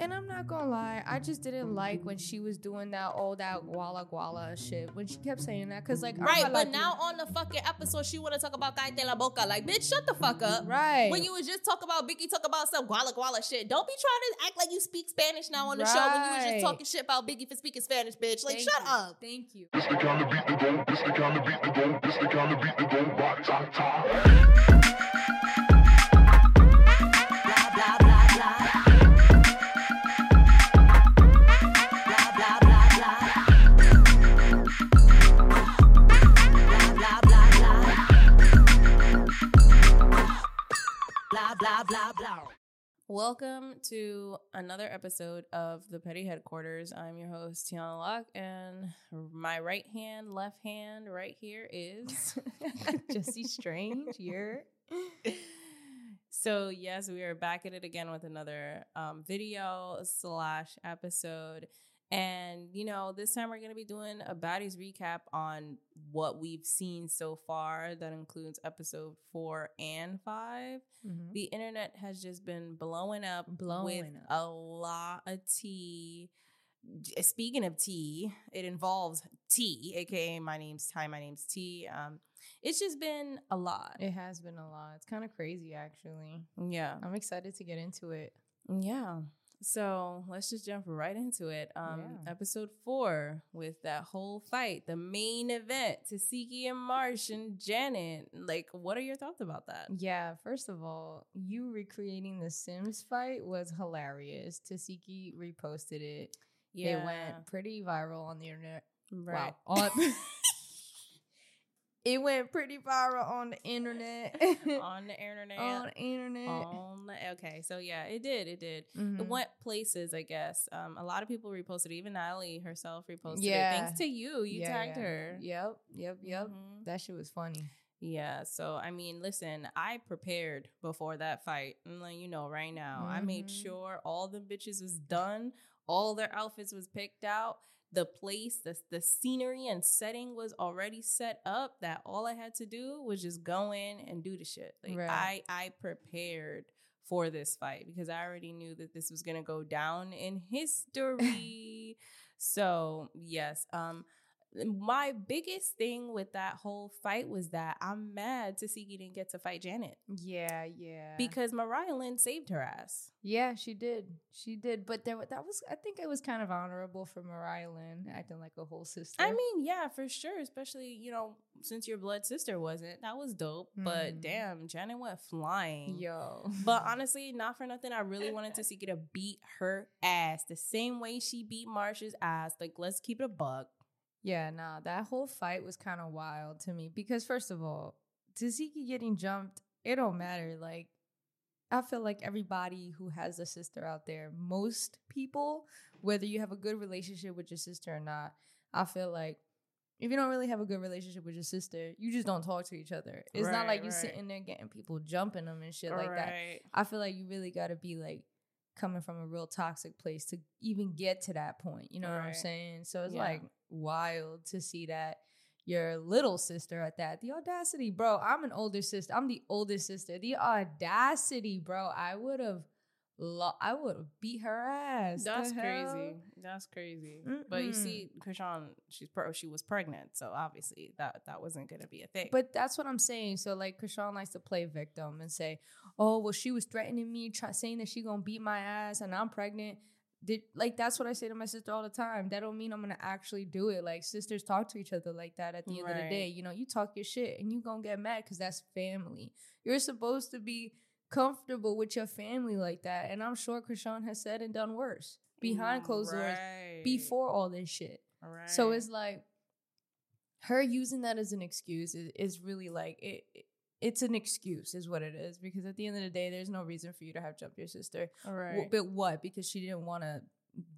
And I'm not gonna lie, I just didn't like when she was doing that all that guala guala shit when she kept saying that. Cause like, Right, but like, now on the fucking episode, she want to talk about Cállate la boca. Like, bitch, shut the fuck up. right? When you was just talk about Biggie, talk about some guala guala shit. Don't be trying to act like you speak Spanish now on the show when you was just talking shit about Biggie for speaking Spanish, bitch. Like, Thank shut you. up. Thank you. This the kind of beat to go, this the kind of beat to go, this the kind of beat to go, ba ta ta. Blah blah blah. Welcome to another episode of the Petty Headquarters. I'm your host, Tiana Locke, and my right hand, left hand, right here is Jesse Strange, you're so yes, we are back at it again with another um, video slash episode. And you know, this time we're gonna be doing a baddies recap on what we've seen so far. That includes episode four and 5 Mhm. The internet has just been blowing up, Blowing with up. a lot of tea. Speaking of tea, it involves tea, aka my name's Ty. My name's T. Um, it's just been a lot. It has been a lot. It's kind of crazy, actually. Yeah. I'm excited to get into it. Yeah. So let's just jump right into it. Um, Yeah. episode four with that whole fight, the main event, Tesehki and Marsh and Janet. Like, what are your thoughts about that? Yeah, first of all, you recreating the Sims fight was hilarious. Tesehki reposted it. Yeah. It went pretty viral on the internet. right. Wow. On it went pretty viral on the internet. on the internet. on the internet. On the, okay, so yeah, it did. It did. It Mhm. went places, I guess. Um, a lot of people reposted. Even Natalie herself reposted Yeah. it. Thanks to you. You Yeah, tagged yeah. her. Yep, yep, yep. Mhm. That shit was funny. Yeah, so I mean, listen, I prepared before that fight. I'm letting you know right now. I made Mhm. sure all the bitches was done, all their outfits was picked out, the place, the the scenery and setting was already set up. That all I had to do was just go in and do the shit. Like Right. I I prepared for this fight because I already knew that this was gonna go down in history. so yes, um my biggest thing with that whole fight was that I'm mad Tesehki didn't get to fight Janet Yeah, yeah. because Mariah Lynn saved her ass. yeah, she did. She did. But there, that was, I think it was kind of honorable for Mariah Lynn acting like a whole sister. I mean, yeah, for sure. Especially, you know, since your blood sister wasn't. That was dope. But Mhm. damn, Janet went flying. yo. But honestly, not for nothing, I really wanted Tesehki to beat her ass the same way she beat Marsha's ass. Like, let's keep it a buck. Yeah, nah, that whole fight was kind of wild to me because first of all, Tesehki getting jumped, it don't matter. Like, I feel like everybody who has a sister out there, most people, whether you have a good relationship with your sister or not, I feel like if you don't really have a good relationship with your sister, you just don't talk to each other. It's not like Right, you right. sitting there getting people jumping them and shit like that. I feel like you really got to be like coming from a real toxic place to even get to that point. You know what I'm saying? So it's Yeah. like wild to see that your little sister at that. The audacity, bro. I'm an older sister. I'm the oldest sister. The audacity, bro. I would have lo- I would have beat her ass. That's crazy. That's crazy. But you see, Chrisean, she's pro- she was pregnant, so obviously that that wasn't gonna be a thing. But that's what I'm saying. So like Chrisean likes to play victim and say, "Oh, well, she was threatening me, try, saying that she gonna beat my ass, and I'm pregnant." Did like that's what I say to my sister all the time. That don't mean I'm gonna actually do it. Like sisters talk to each other like that. At the end of the day, you know, you talk your shit and you gonna get mad because that's family. You're supposed to be comfortable with your family like that. And I'm sure Chrisean has said and done worse behind mm, closed doors Right. before all this shit. So it's like her using that as an excuse is, is really like it, it- It's an excuse, is what it is. Because at the end of the day, there's no reason for you to have jumped your sister. All right. But what? Because she didn't want to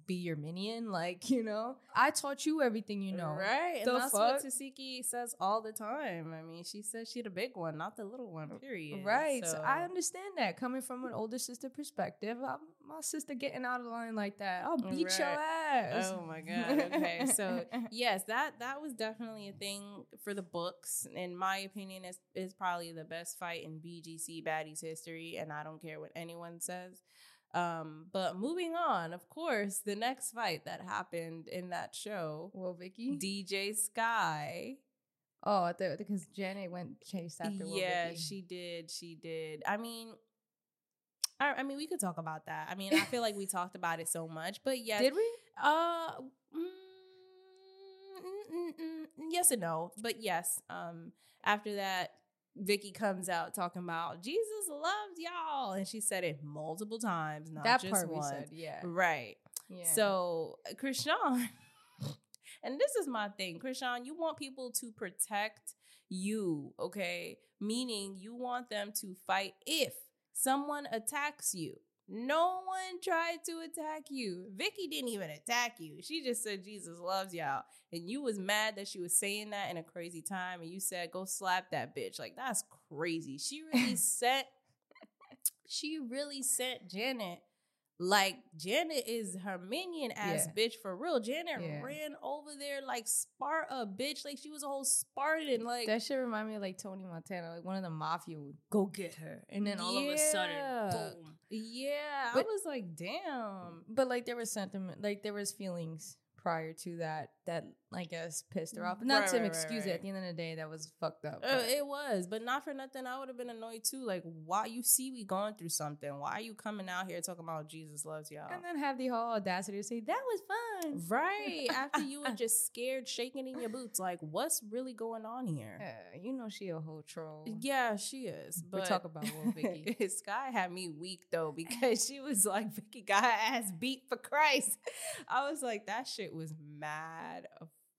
be your minion? Like, you know? I taught you everything you know. Right. And The that's fuck? what Tesehki says all the time. I mean, she says she the big one, not the little one, period. Right. So, I understand that. Coming from an older sister perspective, I'm, my sister getting out of line like that, I'll beat your ass. Oh my god. Okay. So yes, that that was definitely a thing for the books. In my opinion, is is probably the best fight in BGC Baddies history, and I don't care what anyone says. Um, but moving on, of course, the next fight that happened in that show. Well, Vicky? DJ Sky. oh, I thought because Janet went chased after yeah, Vicky. she did. She did. I mean, I, I mean, we could talk about that. I mean, I feel like we talked about it so much, but yes, Did we? uh, mm, mm, mm, mm, yes and no, but yes. Um, after that, Vicky comes out talking about Jesus loves y'all, and she said it multiple times, not that just part once. we said, yeah. Right. yeah. So, uh, Chrisean, and this is my thing, Chrisean, you want people to protect you, okay? Meaning you want them to fight if someone attacks you. No one tried to attack you. Vicky didn't even attack you. She just said Jesus loves y'all. And you was mad that she was saying that in a crazy time and you said go slap that bitch. Like that's crazy. She really sent she really sent Janet like Janet is her minion ass Yeah. bitch for real. Janet Yeah. ran over there like Sparta bitch, like she was a whole Spartan. Like that shit remind me of like Tony Montana, like one of the mafia would go get her, and then all of a sudden, Yeah. boom. Yeah, But- I was like, damn. But like there was sentiment, like there was feelings prior to that that I guess pissed her off. Not Right, to right, right, excuse it. right. At the end of the day, that was fucked up. Uh, it was, but not for nothing. I would have been annoyed too. Like, why you see we going through something? Why are you coming out here talking about Jesus loves y'all? and then have the whole audacity to say that was fun. Right after you were just scared, shaking in your boots. Like, what's really going on here? Uh, you know she a whole troll. Yeah, she is. We But talk about Vicky. Sky had me weak though because she was like, Vicky got her ass beat for Christ. I was like, that shit was mad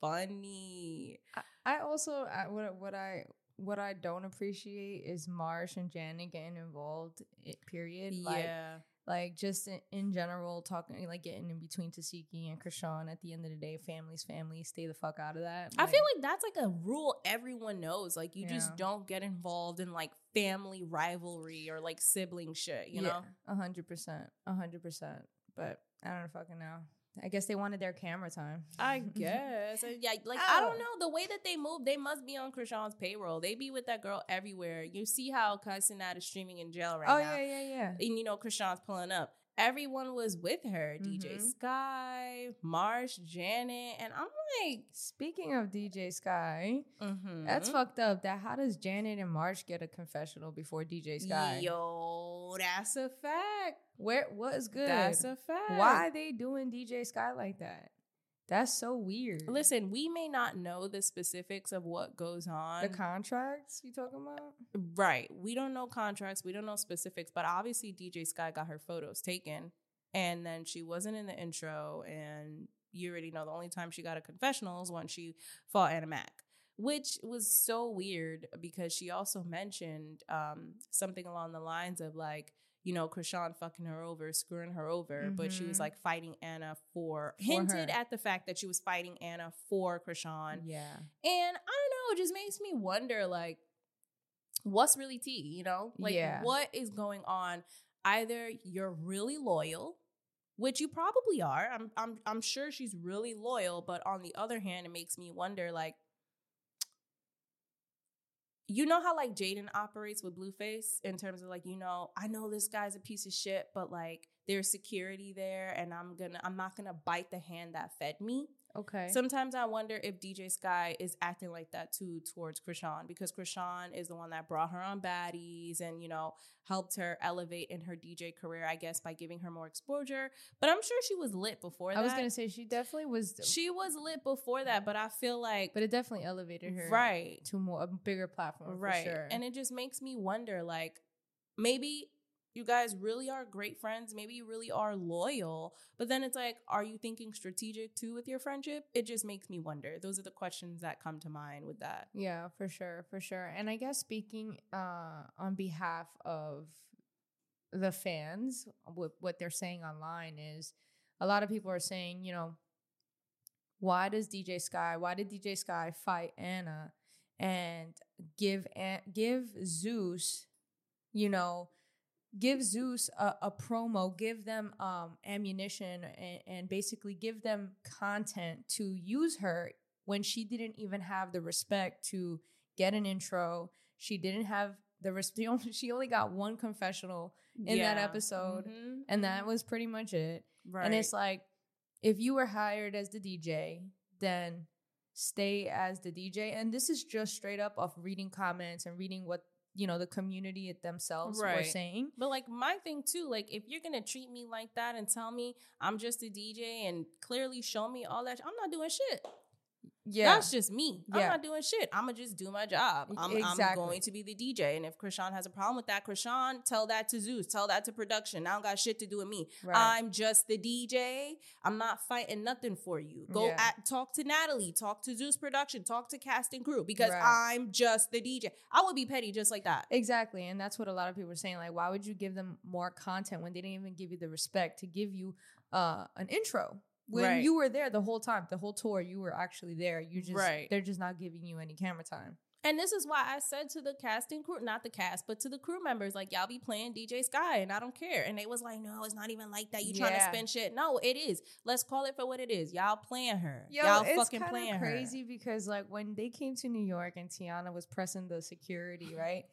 funny. I, I also I, what what I what I don't appreciate is Marsh and Janet getting involved. i- Period. Yeah. like just in, in general, talking like getting in between Tesehki and Chrisean. At the end of the day, families, family, stay the fuck out of that. I feel like that's like a rule everyone knows. Like you Yeah. just don't get involved in like family rivalry or like sibling shit, you know? a hundred percent, a hundred percent. But I don't fucking know. I guess they wanted their camera time. I guess. Uh, yeah, like I Oh. don't know. The way that they move, they must be on Chrisean's payroll. They be with that girl everywhere. You see how Cousinat is streaming in jail right oh now. Oh, yeah, yeah, yeah. And you know, Chrisean's pulling up. Everyone was with her. DJ Mhm. Sky, Marsh, Janet. And I'm like, Speaking of DJ Sky, mhm. that's fucked up. That how does Janet and Marsh get a confessional before DJ Sky? Yo, that's a fact. Where what is good? That's a fact. Why are they doing DJ Sky like that? That's so weird. Listen, we may not know the specifics of what goes on. the contracts you talking about? right. We don't know contracts. We don't know specifics. But obviously, DJ Sky got her photos taken. And then she wasn't in the intro. And you already know the only time she got a confessional is when she fought Ahna Mac, which was so weird because she also mentioned um, something along the lines of like, you know, Chrisean fucking her over, screwing her over, but she was Mhm. like fighting Ahna for, For hinted her. at the fact that she was fighting Ahna for Chrisean. Yeah. And I don't know, it just makes me wonder like what's really tea, you know? Like Yeah. what is going on? Either you're really loyal, which you probably are. I'm I'm I'm sure she's really loyal, but on the other hand, it makes me wonder like you know how like Jaidyn operates with Blueface in terms of like, you know, I know this guy's a piece of shit, but like there's security there and I'm gonna I'm not gonna bite the hand that fed me. Okay. Sometimes I wonder if DJ Sky is acting like that too towards Chrisean because Chrisean is the one that brought her on baddies and, you know, helped her elevate in her DJ career, I guess, by giving her more exposure. But I'm sure she was lit before that. I was gonna say she definitely was, she was lit before that, but I feel like but it definitely elevated her right. to more a bigger platform, Right. For sure. And it just makes me wonder like maybe you guys really are great friends. Maybe you really are loyal. But then it's like, are you thinking strategic too with your friendship? It just makes me wonder. Those are the questions that come to mind with that. Yeah, for sure, for sure. And I guess speaking uh, on behalf of the fans, what they're saying online is a lot of people are saying, you know, why does DJ Sky, why did DJ Sky fight Ahna and give give Zeus, you know, give Zeus a, a promo, give them um ammunition and, and basically give them content to use her when she didn't even have the respect to get an intro. She didn't have the res- she only- got one confessional in that Yeah. episode, Mhm, and that was pretty much it. right. And it's like, if you were hired as the DJ, then stay as the DJ. And this is just straight up of reading comments and reading what you know the community it themselves were saying. But like my thing too, like if you're gonna treat me like that and tell me I'm just a DJ and clearly show me all that, I'm not doing shit. Yeah, That's just me. I'm not doing shit. I'm gonna just do my job. I'm, I'm going to be the DJ. And if Chrisean has a problem with that, Chrisean, tell that to Zeus. Tell that to production. I don't got shit to do with me. right. I'm just the DJ. I'm not fighting nothing for you. Go Yeah. at talk to Natalie, talk to Zeus production, talk to cast and crew because Right. I'm just the DJ. I would be petty just like that. Exactly. And that's what a lot of people are saying. Like, why would you give them more content when they didn't even give you the respect to give you uh, an intro? When Right. you were there the whole time, the whole tour, you were actually there. You just Right. they're just not giving you any camera time. And this is why I said to the casting crew, not the cast, but to the crew members, like y'all be playing DJ Sky, and I don't care. And they was like, no, it's not even like that. You trying to spin shit? No, it is. Let's call it for what it is. Y'all playing her. Yo, y'all it's fucking playing of her. crazy because like when they came to New York and Tiana was pressing the security, right?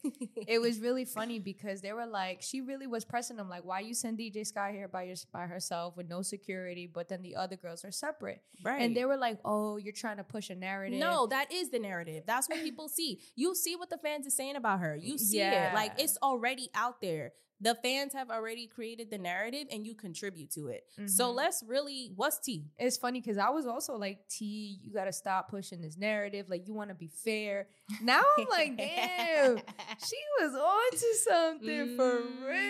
it was really funny because they were like, she really was pressing them, like, why you send DJ Sky here by your, by herself with no security, but then the other girls are separate, right. and they were like, oh, you're trying to push a narrative. No, that is the narrative. That's what people see. You see what the fans are saying about her. You see Yeah. it. Like it's already out there. The fans have already created the narrative and you contribute to it. So Mhm. let's really what's T? it's funny because I was also like, T, you got to stop pushing this narrative. Like, you want to be fair. Now I'm like, damn, she was on to something for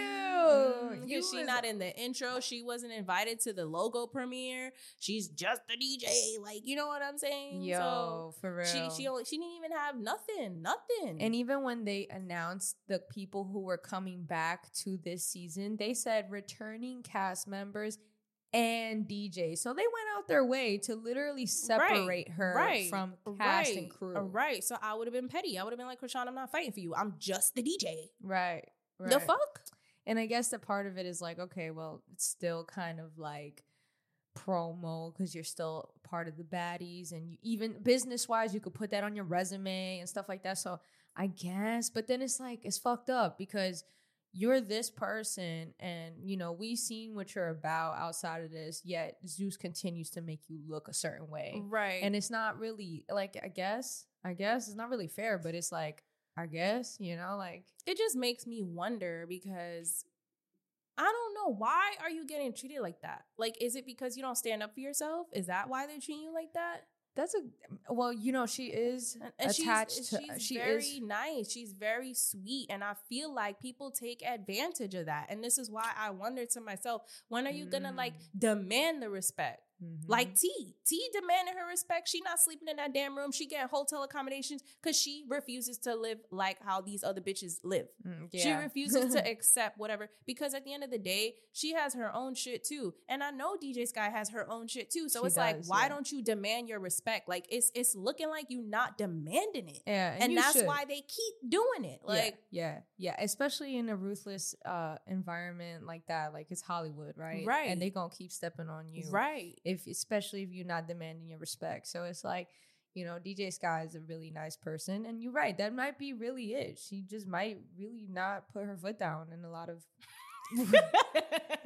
real. You Because she was- not in the intro. She wasn't invited to the logo premiere. She's just a DJ. Like, you know what I'm saying? Yo, for real. she she only, she didn't even have nothing. Nothing. and even when they announced the people who were coming back to this season, they said returning cast members and DJ. So they went out their way to literally separate her right, from cast and right, crew. uh, Right. So I would have been petty. I would have been like, Chrisean, I'm not fighting for you. I'm just the DJ. Right. The fuck? And I guess the part of it is like, okay, well, it's still kind of like promo because you're still part of the baddies, and you, even business wise, you could put that on your resume and stuff like that. So I guess, but then it's like it's fucked up because you're this person, and you know we've seen what you're about outside of this. Yet Zeus continues to make you look a certain way, Right. and it's not really like I guess, I guess it's not really fair, but it's like I guess you know like. it just makes me wonder because I don't know why are you getting treated like that? Like, is it because you don't stand up for yourself? Is that why they're treating you like that? That's a well, you know, she is And- and attached she's, to. she's she very is nice. She's very sweet, and I feel like people take advantage of that. And this is why I wonder to myself, when are you gonna like Mm. demand the respect? Mhm. Like T, T demanding her respect. She not sleeping in that damn room. She getting hotel accommodations because she refuses to live like how these other bitches live. Mm, She refuses to accept whatever because at the end of the day, she has her own shit too. And I know DJ Sky has her own shit too. So She it's like, why yeah. don't you demand your respect? Like it's it's looking like you not demanding it. yeah, And, you that's should. why they keep doing it. Like yeah, yeah, especially in a ruthless uh environment like that, like it's Hollywood, right? Right. and they gonna keep stepping on you, right. If especially if you're not demanding your respect. So it's like. You know, DJ Sky is a really nice person, and you're right. That might be really it. She just might really not put her foot down in a lot of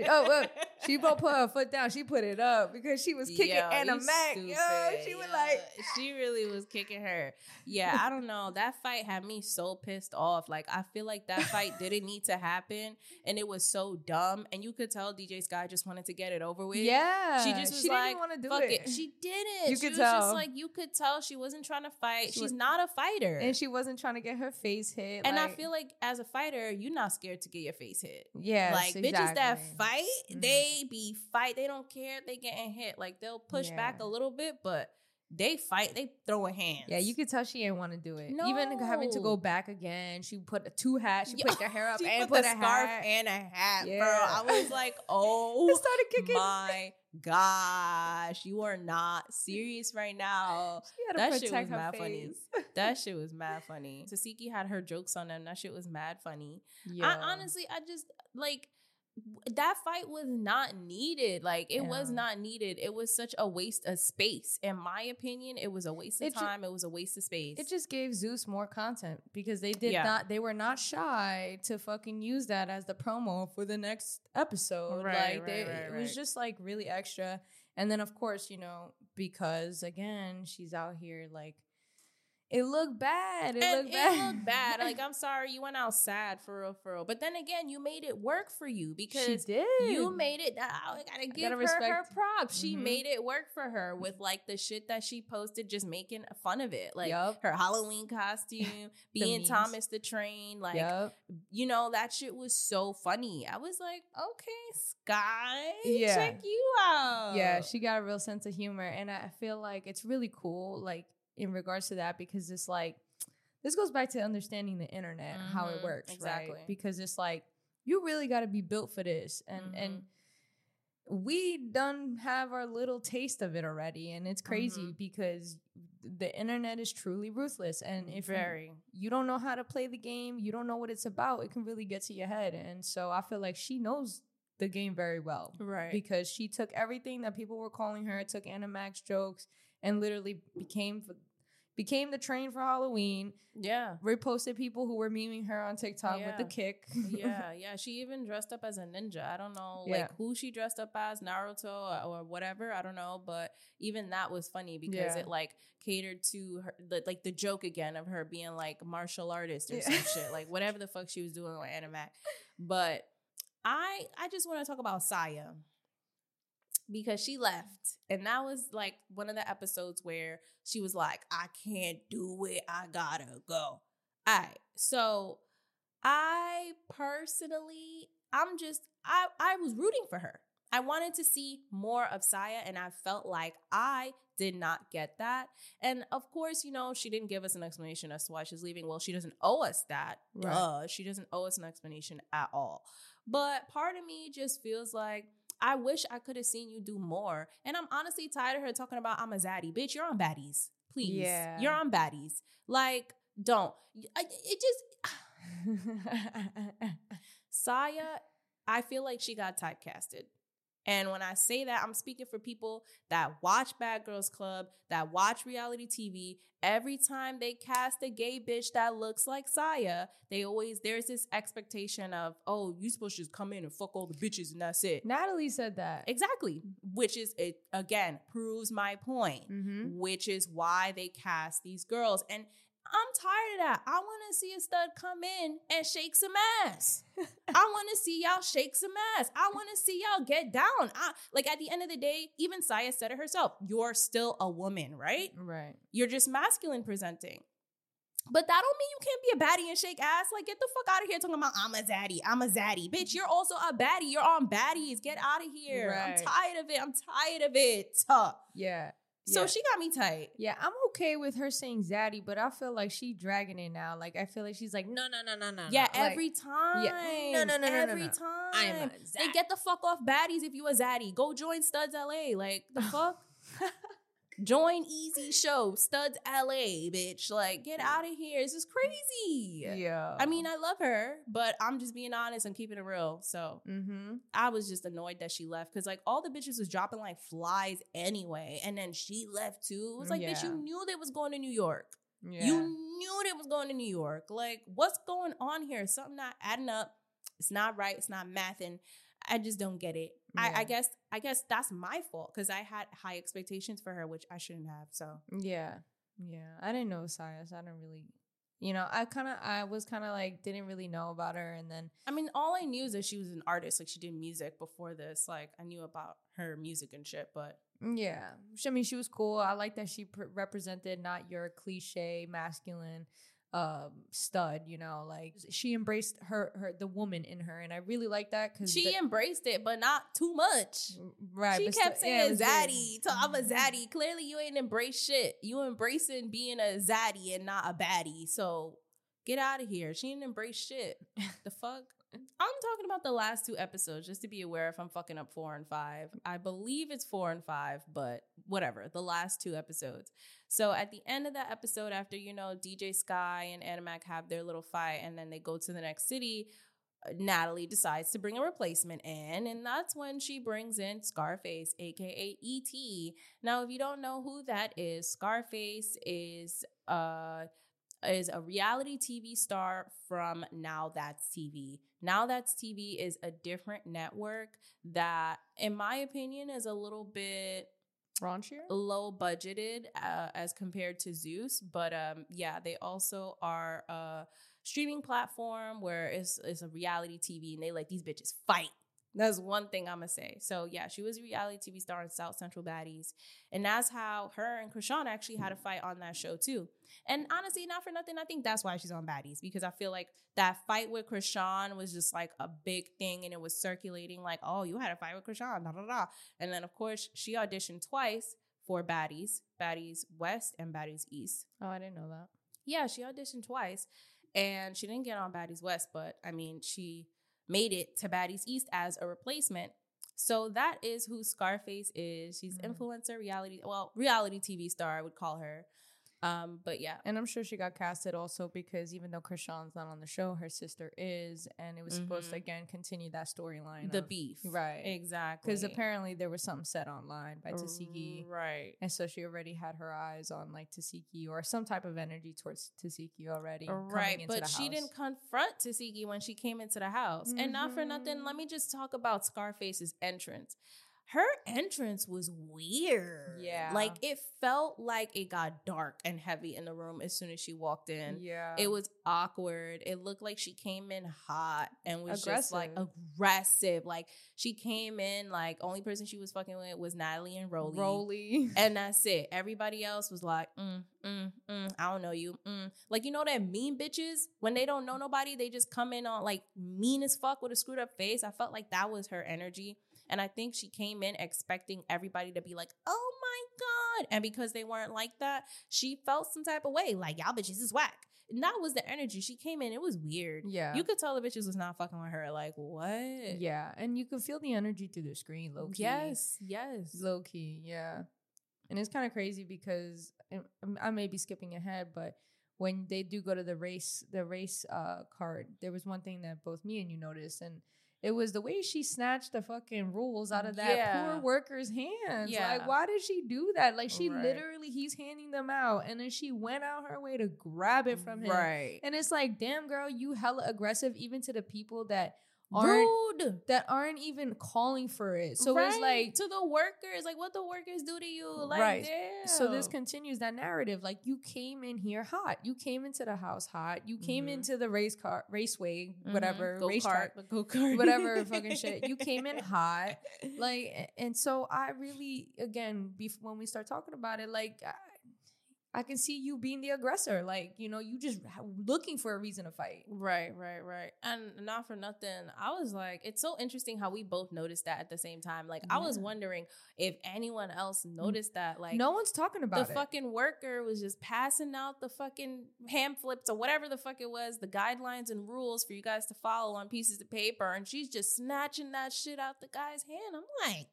oh, well, she won't put her foot down. She put it up because she was kicking Yo, Ahna Mac. Yo, she was like, she really was kicking her. Yeah, I don't know. That fight had me so pissed off. Like, I feel like that fight didn't need to happen, and it was so dumb. And you could tell DJ Sky just wanted to get it over with. yeah. She just was she like, didn't want to do Fuck it. it. She didn't. You she could was just tell. like you could tell she wasn't trying to fight. She She's was- not a fighter. and she wasn't trying to get her face hit. and I feel like as a fighter, you're not scared to get your face hit. yeah, like bitches that exactly. fight, Mhm. they be fight. They don't care if they getting hit. Like they'll push back a little bit, but they fight. They throw a hands. Yeah, you could tell she didn't want to do it. Even having to go back again, she put a two hats. She Yeah, put her hair up and put put, a scarf hat. and a hat, bro. Yeah. I was like, oh It started kicking. my gosh, you are not serious right now. She had to That shit was mad funny. That shit was mad funny. Tesehki had her jokes on them. That shit was mad funny. Yeah. I honestly, I just like that fight was not needed. Like it was not needed. It was such a waste of space. In my opinion, it was a waste of It ju- time. it was a waste of space. It just gave Zeus more content because they did Yeah. not they were not shy to fucking use that as the promo for the next episode. Right, like they, right, right, it was just like really extra. And then of course, you know, because again, she's out here like it looked bad. It and looked it bad. looked bad. Like I'm sorry, you went out sad for real, for real. But then again, you made it work for you because she did. you made it. I gotta give her her respect- props. She Mhm. made it work for her with like the shit that she posted, just making fun of it, like Yup. her Halloween costume, being memes. Thomas the Train, like Yep. you know that shit was so funny. I was like, okay, Sky, Yeah. check you out. Yeah, she got a real sense of humor. And I feel like it's really cool, like in regards to that, because it's like this goes back to understanding the internet, how it Mhm, works, exactly. right? Because it's like you really got to be built for this, and and we done have our little taste of it already, and it's crazy Mhm. because the internet is truly ruthless, and if you- very. you don't know how to play the game, you don't know what it's about, it can really get to your head, and so I feel like she knows the game very well Right. because she took everything that people were calling her, took Ahna Mac's jokes, and literally became became the train for Halloween. yeah. Reposted people who were memeing her on TikTok with the kick. yeah, yeah. She even dressed up as a ninja. I don't know, Yeah. like who she dressed up as, Naruto or, whatever. I don't know, but even that was funny because Yeah. it like catered to her, the, like the joke again of her being like martial artist or Yeah. some shit, like whatever the fuck she was doing with Ahna Mac. But I, I just want to talk about Saya because she left, and that was like one of the episodes where she was like, "I can't do it. I gotta go." All right, so I personally, I'm just, I, I was rooting for her. I wanted to see more of Saya, and I felt like I did not get that. And of course, you know, she didn't give us an explanation as to why she's leaving. Well, she doesn't owe us that. Right. Duh. She doesn't owe us an explanation at all. But part of me just feels like I wish I could have seen you do more. And I'm honestly tired of her talking about I'm a zaddy. Bitch, you're on baddies. Please. Yeah. You're on baddies. Like, don't. I- It just Saya, I feel like she got typecasted. And when I say that, I'm speaking for people that watch Bad Girls Club, that watch reality TV. Every time they cast a gay bitch that looks like Saya, they always, there's this expectation of, oh, you supposed to just come in and fuck all the bitches and that's it. Natalie said that. Exactly. Which is, it again, proves my point mm-hmm. which is why they cast these girls. And I'm tired of that. I want to see a stud come in and shake some ass. I want to see y'all shake some ass. I want to see y'all get down. I, like at the end of the day, even Saya said it herself. You're still a woman, right? Right. You're just masculine presenting. But that don't mean you can't be a baddie and shake ass. Like, get the fuck out of here talking about I'm a zaddy. I'm a zaddy. Bitch, you're also a baddie. You're on baddies. Get out of here. I'm tired of it. I'm tired of it. Yeah. So Yeah. she got me tight. Yeah, I'm okay with her saying Zaddy, but I feel like she dragging it now. Like I feel like she's like, no, no, no, no, no. Yeah, no. Like, every time. No, no, no, no, no, Every no. time. I am a Like, Zaddy. get the fuck off baddies if you a zaddy. Go join Studs LA. Like, the fuck? join Easy Show, Studs LA, bitch. Like, get out of here. This is crazy. yeah. I mean, I love her, but I'm just being honest and keeping it real. So mm-hmm. I was just annoyed that she left because, like, all the bitches was dropping like flies anyway. And then she left too. It was like, bitch, you knew they was going to New York. Yeah. You knew they was going to New York. Like, what's going on here? Something not adding up. It's not right. It's not math, and I just don't get it. I, Yeah. I guess I guess that's my fault because I had high expectations for her, which I shouldn't have. So Yeah. Yeah. I didn't know Sias. I didn't really you know, I kinda I was kinda like didn't really know about her and then I mean, all I knew is that she was an artist. Like she did music before this. Like I knew about her music and shit, but yeah. I mean she was cool. I like that she pr- represented not your cliche masculine um stud, you know, like she embraced her her the woman in her and I really like that cuz she embraced it, but not too much. right she kept yeah, it saying weird. zaddy. So I'm a zaddy. Clearly, you ain't embrace shit. You embracing being a zaddy and not a baddie. So get out of here. She didn't embrace shit. the fuck? I'm talking about the last two episodes, just to be aware if I'm fucking up four and five. I believe it's four and five, but whatever. The last two episodes. So at the end of that episode, after you know DJ Sky and Ahna Mac have their little fight, and then they go to the next city. Natalie decides to bring a replacement in, and that's when she brings in Scarface, aka ET. Now, if you don't know who that is, Scarface is uh is a reality TV star from Now That's TV. Now That's TV is a different network that, in my opinion, is a little bit Raunchier? low budgeted uh, as compared to Zeus, but um, yeah, they also are a streaming platform where it's it's a reality TV and they let these bitches fight. That's one thing I'm gonna say. So yeah, she was a reality TV star in South Central Baddies, and that's how her and Chrisean actually had a fight on that show too. And honestly, not for nothing, I think that's why she's on Baddies because I feel like that fight with Chrisean was just like a big thing, and it was circulating like, oh, you had a fight with Chrisean, da da da. And then of course she auditioned twice for Baddies, Baddies West and Baddies East. Oh, I didn't know that. Yeah, she auditioned twice and she didn't get on Baddies West, but I mean, she made it to Baddies East as a replacement. So that is who Scarface is. She's Mhm. influencer, reality, well, reality TV star, I would call her. Um, but yeah. And I'm sure she got casted also because even though Chrisean's not on the show, her sister is, and it was supposed to Mhm. again continue that storyline. The of- beef. right? Exactly. Because apparently there was something said online by Tesehki, Right. and so she already had her eyes on like Tesehki or some type of energy towards Tesehki already. Right, but she didn't confront Tesehki when she came into the house. And not for nothing, let Mhm. me just talk about Scarface's entrance. Her entrance was weird. Yeah. Like it felt like it got dark and heavy in the room as soon as she walked in. Yeah, It was awkward. It looked like she came in hot and was just like Aggressive. aggressive. Like she came in like only person she was fucking with was Natalie and Rollie. Rollie. And that's it. Everybody else was like, mm, mm, mm, I don't know you. Mm. Like, you know that mean bitches? When they don't know nobody, they just come in on like mean as fuck with a screwed up face. I felt like that was her energy. And I think she came in expecting everybody to be like, oh my God. And because they weren't like that, she felt some type of way. Like, y'all bitches is whack. And that was the energy. She came in, it was weird. yeah, You could tell the bitches was not fucking with her. Like, what? yeah, and you could feel the energy through the screen, low key. Yes, yes. low key, yeah. And it's kind of crazy because I'm- I may be skipping ahead, but when they do go to the race, the race uh card, there was one thing that both me and you noticed, and it was the way she snatched the fucking rules out of that Yeah. poor worker's hands. Yeah. Like, why did she do that? Like, she Right. literally, he's handing them out, and then she went out her way to grab it from him. Right. And it's like, damn, girl, you hella aggressive, even to the people that aren't Rude. that aren't even calling for it. So it's like to the workers, like what the workers do to you, like Right. damn. So this continues that narrative. Like you came in here hot. You came into the house hot. You came Mhm. into the race car, raceway, Mhm. whatever, go racetrack, kart, go kart, whatever fucking shit. You came in hot. Like, and so I really, again, bef- when we start talking about it, like. I, can see you being the aggressor, like you know, you just looking for a reason to fight. Right, right, right. And not for nothing, I was like, it's so interesting how we both noticed that at the same time. Like, I was wondering if anyone else mm. noticed that. Like, no one's talking about the it. fucking worker was just passing out the fucking pamphlets or whatever the fuck it was, the guidelines and rules for you guys to follow on pieces of paper, and she's just snatching that shit out the guy's hand. I'm like,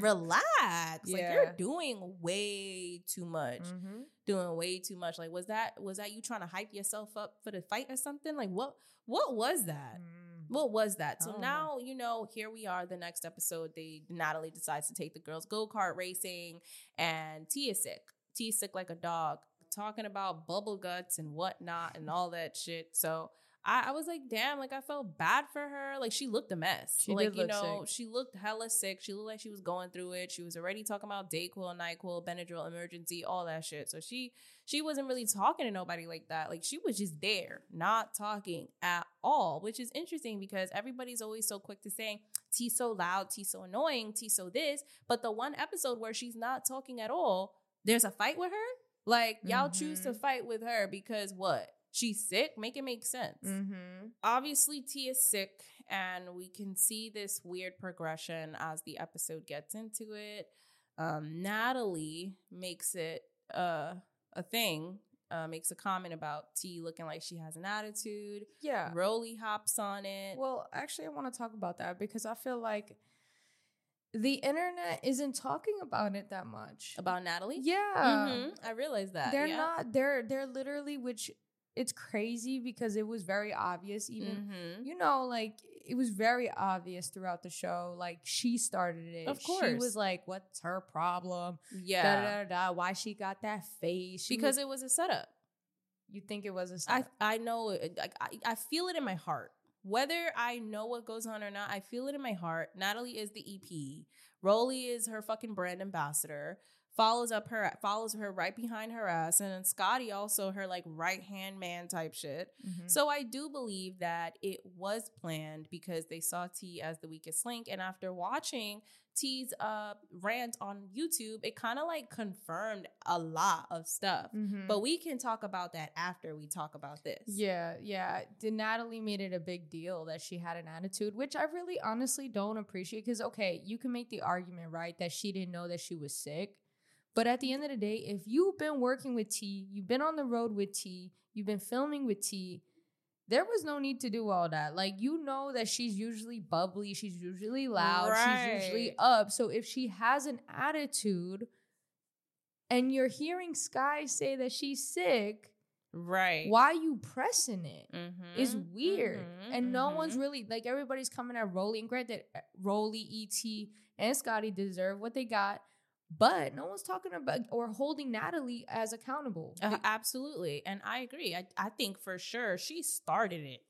relax. Like you're doing way too much. Mhm. Doing way too much. Like, was that was that you trying to hype yourself up for the fight or something? Like what what was that? Mm. What was that? So don't now, you know, here we are, the next episode. They Natalie decides to take the girls go-kart racing and T is sick. T is sick like a dog, talking about bubble guts and whatnot and all that shit. So I, I was like, damn, like I felt bad for her. Like she looked a mess. She like, you know, sick. she looked hella sick. She looked like she was going through it. She was already talking about DayQuil, NyQuil, Benadryl emergency, all that shit. So she she wasn't really talking to nobody like that. Like she was just there, not talking at all, which is interesting because everybody's always so quick to saying T so loud, T so annoying, T so this. But the one episode where she's not talking at all, there's a fight with her. Like y'all choose to Mhm. fight with her because what? She's sick. Make it make sense Mm-hmm. obviously T is sick and we can see this weird progression as the episode gets into it. Um, Natalie makes it uh, a thing, uh, makes a comment about T looking like she has an attitude. Yeah. Rollie hops on it. Well, actually, I want to talk about that because I feel like the internet isn't talking about it that much. about Natalie? yeah, Mhm, I realized that. they're yeah. not. They're they're literally which it's crazy because it was very obvious even Mhm. you know like it was very obvious throughout the show like she started it Of course she was like what's her problem Yeah. da, da, da, why she got that face She because was- it was a setup. you think it was a I setup. I know it- like I, I feel it in my heart. Whether I know what goes on or not, I feel it in my heart. Natalie is the EP. Rollie is her fucking brand ambassador. Follows up her follows her right behind her ass, and then Scotty also her like right hand man type shit. Mhm. So I do believe that it was planned because they saw T as the weakest link, and after watching T's uh rant on YouTube, it kind of like confirmed a lot of stuff. Mhm. But we can talk about that after we talk about this. Yeah, yeah. Did Natalie made it a big deal that she had an attitude, which I really honestly don't appreciate. Because okay, you can make the argument, right, that she didn't know that she was sick. But at the end of the day, if you've been working with T, you've been on the road with T, you've been filming with T, there was no need to do all that. Like you know that she's usually bubbly, she's usually loud, she's usually up. So if she has an attitude and you're hearing Sky say that she's sick, Right. why you pressing it? Mhm, It's weird. mhm, and no one's mhm. really like everybody's coming at Rollie. And granted, Rollie, ET, and Scotty deserve what they got, but no one's talking about or holding Natalie as accountable. Uh, absolutely. And I agree. I, I think for sure she started it.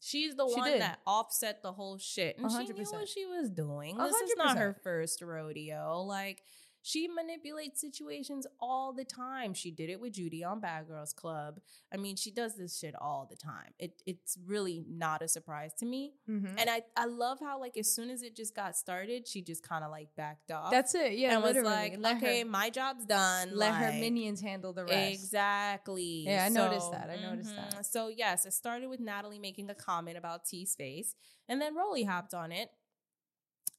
She's the She one did. that offset the whole shit. And she knew what she was doing. This is not her first rodeo. Like, she manipulates situations all the time. She did it with Judy on Bad Girls Club. I mean, she does this shit all the time. It, it's really not a surprise to me. Mhm. And I, I love how, like, as soon as it just got started, she just kind of like backed off. That's it. Yeah, and was like, let okay, her, my job's done. let her minions handle the rest. Exactly. Yeah, I noticed that. I noticed mhm. that. So yes, it started with Natalie making a comment about T's face, and then Rollie hopped on it.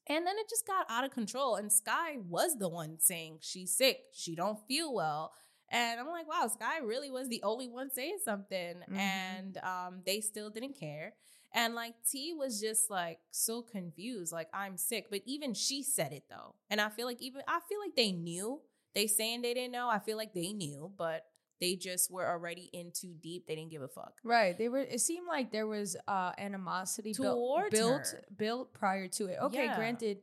And then it just got out of control. And Sky was the one saying she's sick, she don't feel well. And I'm like, wow, Sky really was the only one saying something. Mhm. And um, they still didn't care. And like T was just like so confused, like I'm sick. But even she said it though. And I feel like even I feel like they knew. They saying they didn't know. I feel like they knew, but they just were already in too deep. They didn't give a fuck. Right. They were it seemed like there was uh animosity built Towards built, her. built prior to it. Okay, Yeah. granted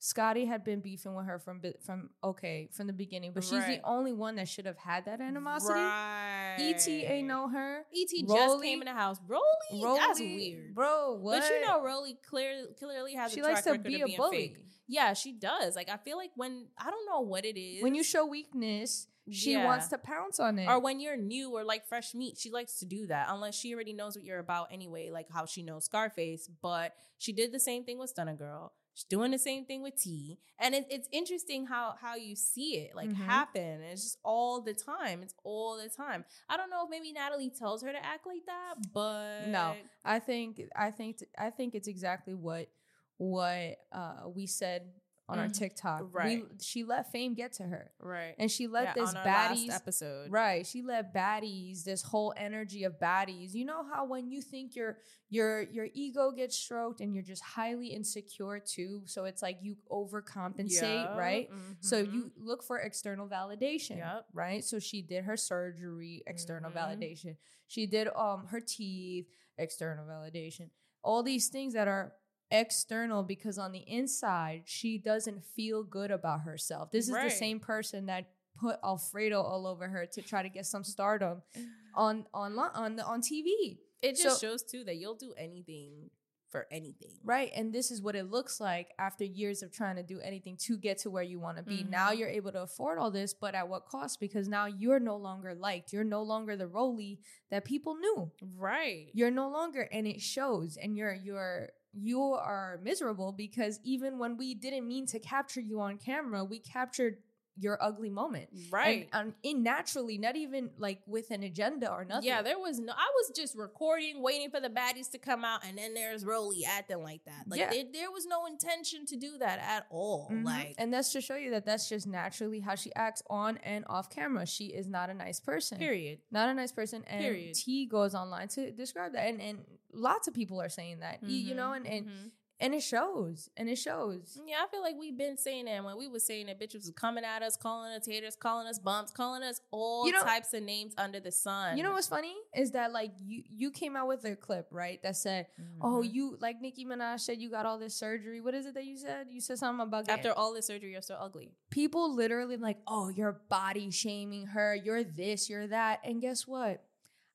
Scotty had been beefing with her from from okay, from the beginning, but she's Right. the only one that should have had that animosity. Right. ET ain't know her. ET just came in the house. Rollie, that's weird. Bro, what? But you know, Rollie clear, clearly has she a likes track to be a bully. fake. Yeah, she does. Like I feel like when I don't know what it is. When you show weakness, she Yeah. wants to pounce on it. or when you're new or like fresh meat, she likes to do that unless she already knows what you're about anyway, like how she knows Scarface. But she did the same thing with Stunna Girl. She's doing the same thing with T, and it, it's interesting how how you see it like Mhm. happen. It's just all the time. It's all the time. I don't know if maybe Natalie tells her to act like that, but No. I think I think I think it's exactly what what uh we said on our Mhm. TikTok. Right. We, she let fame get to her. right. And she let Yeah, this on our last baddies episode, Right. She let baddies, this whole energy of baddies. You know how when you think your your your ego gets stroked and you're just highly insecure too. So it's like you overcompensate, Yeah, right? So mhm. you look for external validation, Yep. right? So she did her surgery, external Mhm. validation. She did um her teeth, external validation. All these things that are external because on the inside she doesn't feel good about herself. This is Right. the same person that put Alfredo all over her to try to get some stardom on on on on TV. it just so- shows too that you'll do anything for anything. Right. And this is what it looks like after years of trying to do anything to get to where you want to be. Now Mhm. you're able to afford all this, but at what cost? Because now you're no longer liked. You're no longer the Rollie that people knew. Right. You're no longer, and it shows. And you're you're you are miserable because even when we didn't mean to capture you on camera, we captured your ugly moment. right. And, and in naturally, not even like with an agenda or nothing. Yeah, there was no. I was just recording, waiting for the baddies to come out, and then there's Rollie acting like that. Like Yeah. there, there was no intention to do that at all. Mhm. Like, and that's to show you that that's just naturally how she acts on and off camera. She is not a nice person. period. Not a nice person. And Period. T goes online to describe that. And and lots of people are saying that. Y- You know, and, and Mhm. And it shows, and it shows. Yeah, I feel like we've been saying that when we was saying that bitches was coming at us, calling us haters, calling us bumps, calling us all You know- types of names under the sun. You know what's funny is that like you you came out with a clip right that said, "Oh, Mhm. you like Nicki Minaj said you got all this surgery. What is it that you said? You said something about after all this surgery, you're so ugly. people literally like, oh, you're body shaming her. You're this, you're that. And guess what?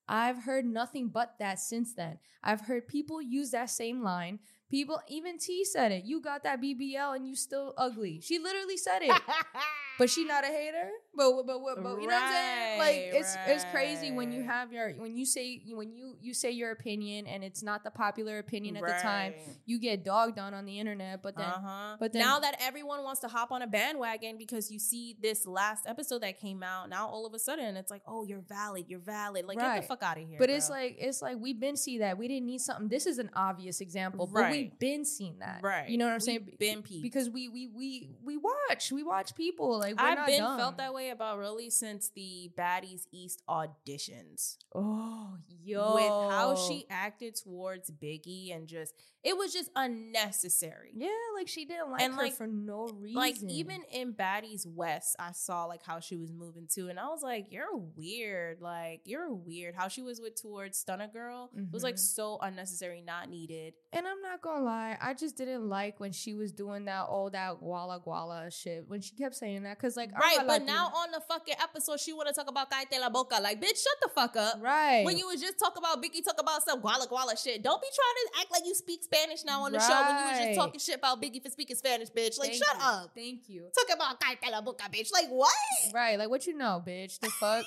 I've heard nothing but that since then. I've heard people use that same line. People, even T said it. You got that BBL and you still ugly. She literally said it. but she not a hater. But but but, but you know what I'm saying? Like Right, it's it's crazy when you have your when you say when you you say your opinion and it's not the popular opinion at the time. You get dogged on on the internet. But then uh-huh. but then- now that everyone wants to hop on a bandwagon because you see this last episode that came out, now all of a sudden it's like, oh, you're valid, you're valid. Like get the fuck out of here. But it's like it's like we've been see that we didn't need something. This is an obvious example, but we've been seeing that, right. You know what I'm saying? Been peeped. because we we we we watch we watch people like we're I've not been dumb. felt that way about really since the Baddies East auditions. Oh yo, With how she acted towards Biggie and just it was just unnecessary. yeah, like she didn't like And, her like- for no reason. Like even in Baddies West, I saw like how she was moving too, and I was like, "You're weird. Like you're weird." How she was with towards Stunna Girl it was like Mhm. so unnecessary, not needed. and I'm not gonna lie, I just didn't like when she was doing that all that guala guala shit when she kept saying that because like right, but like now you. on the fucking episode, she want to talk about Cállate la boca. Like, bitch, shut the fuck up. right When you was just talk about Biggie, talk about some guala guala shit. Don't be trying to act like you speak Spanish now on the show when you was just talking shit about Biggie for speaking Spanish, bitch. Like, Thank shut you. up. Thank you. Talk about Cállate la boca, bitch. Like, what? Right, like what you know, bitch. The fuck,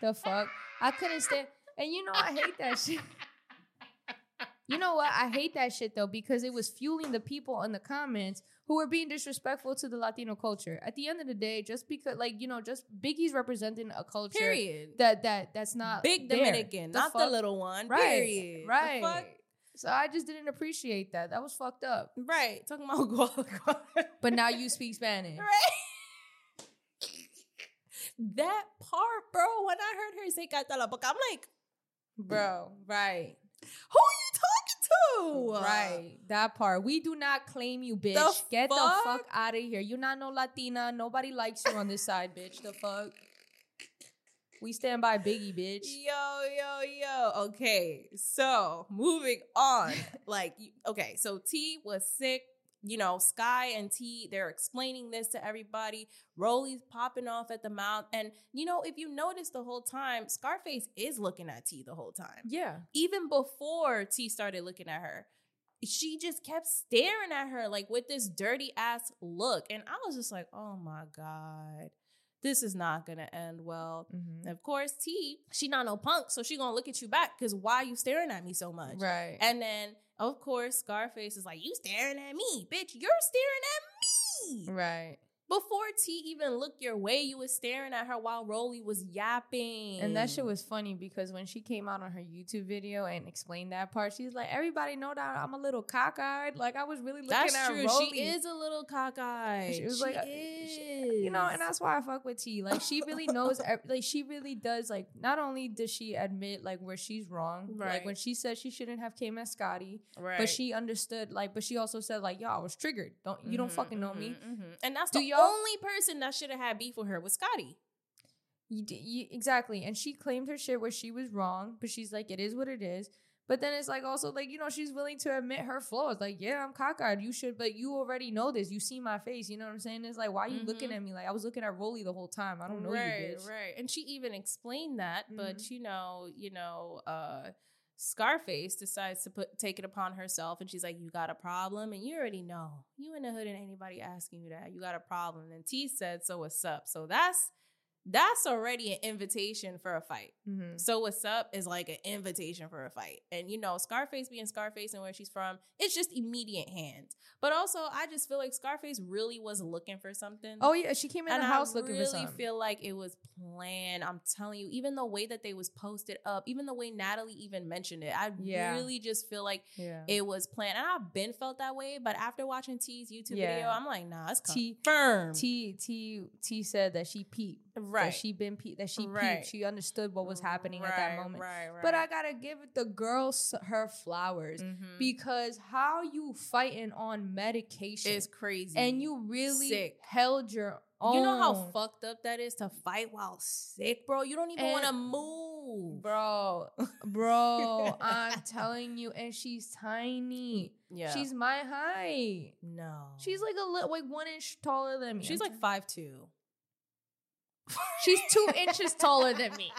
the fuck. I couldn't stand, and you know I hate that shit. You know what? I hate that shit though because it was fueling the people in the comments who were being disrespectful to the Latino culture. At the end of the day, just because, like you know, just Biggie's representing a culture Period. that that that's not Big there. Dominican, The not the little one. right, Period. The right. So I just didn't appreciate that. That was fucked up. Right. Talking about guala. But now you speak Spanish. Right. that part, bro, when I heard her say la boca, I'm like, Bro, right. who are you talking to? Right, that part. We do not claim you, bitch. The Get the fuck? fuck out of here. You're not no Latina. Nobody likes you on this side, bitch. The fuck. We stand by Biggie, bitch. Yo, yo, yo. Okay, so moving on. like, okay, so T was sick. You know, Sky and T, they're explaining this to everybody. Rollie's popping off at the mouth. And, you know, if you notice the whole time, Scarface is looking at T the whole time. Yeah. Even before T started looking at her, she just kept staring at her like with this dirty ass look. And I was just like, oh my God, this is not gonna end well. Mm-hmm. Of course, T, she not no punk, so she gonna look at you back because why you staring at me so much? Right. And then, of course, Scarface is like, you staring at me, bitch. You're staring at me. right. Before T even looked your way, you was staring at her while Rollie was yapping. And that shit was funny because when she came out on her YouTube video and explained that part, she's like, "Everybody know that I'm a little cockeyed. Like I was really looking That's at true. Rollie. She is a little cockeyed. She was She like, uh, is. she- you know, and that's why I fuck with T. Like she really knows, like she really does. Like not only does she admit like where she's wrong, Right. like when she said she shouldn't have came at Scotty, right. but she understood. Like, but she also said like, "Yo, I was triggered. Don't you don't Mhm, fucking know me." mhm, mhm. And that's Do the only person that should have had beef with her was Scotty. You, you exactly, and she claimed her shit where she was wrong, but she's like, "It is what it is." But then it's like also like you know she's willing to admit her flaws. Like, yeah, I'm cockeyed. You should, but you already know this. You see my face. You know what I'm saying? It's like, why are you looking Mhm. at me? Like I was looking at Rollie the whole time. I don't know right, you, bitch. Right, And she even explained that, but Mhm. you know, you know, uh Scarface decides to put take it upon herself and she's like, You got a problem? And you already know. You in the hood and anybody asking you that. You got a problem. And T said, So what's up? So that's that's already an invitation for a fight. Mhm. So what's up is like an invitation for a fight. And you know, Scarface being Scarface and where she's from, it's just immediate hands. But also I just feel like Scarface really was looking for something. Oh yeah, she came in and the house I looking really for something. I really feel like it was planned. I'm telling you, even the way that they was posted up, even the way Natalie even mentioned it, I Yeah. really just feel like yeah. it was planned. And I've been felt that way, but after watching T's YouTube Yeah. video, I'm like, nah, it's T- confirmed. T T T said that she peeped. That she been pe- that she Right. peeped. She understood what was happening at that moment. Right, right. But I gotta give the girl her flowers Mhm. because how you fighting on medication it's crazy. and you really Sick. held your own. You know how fucked up that is to fight while sick, bro? You don't even want to move. bro, bro. I'm telling you, and she's tiny. Yeah. She's my height. no. She's like a little, like one inch taller than me. She's like five two. She's two inches taller than me.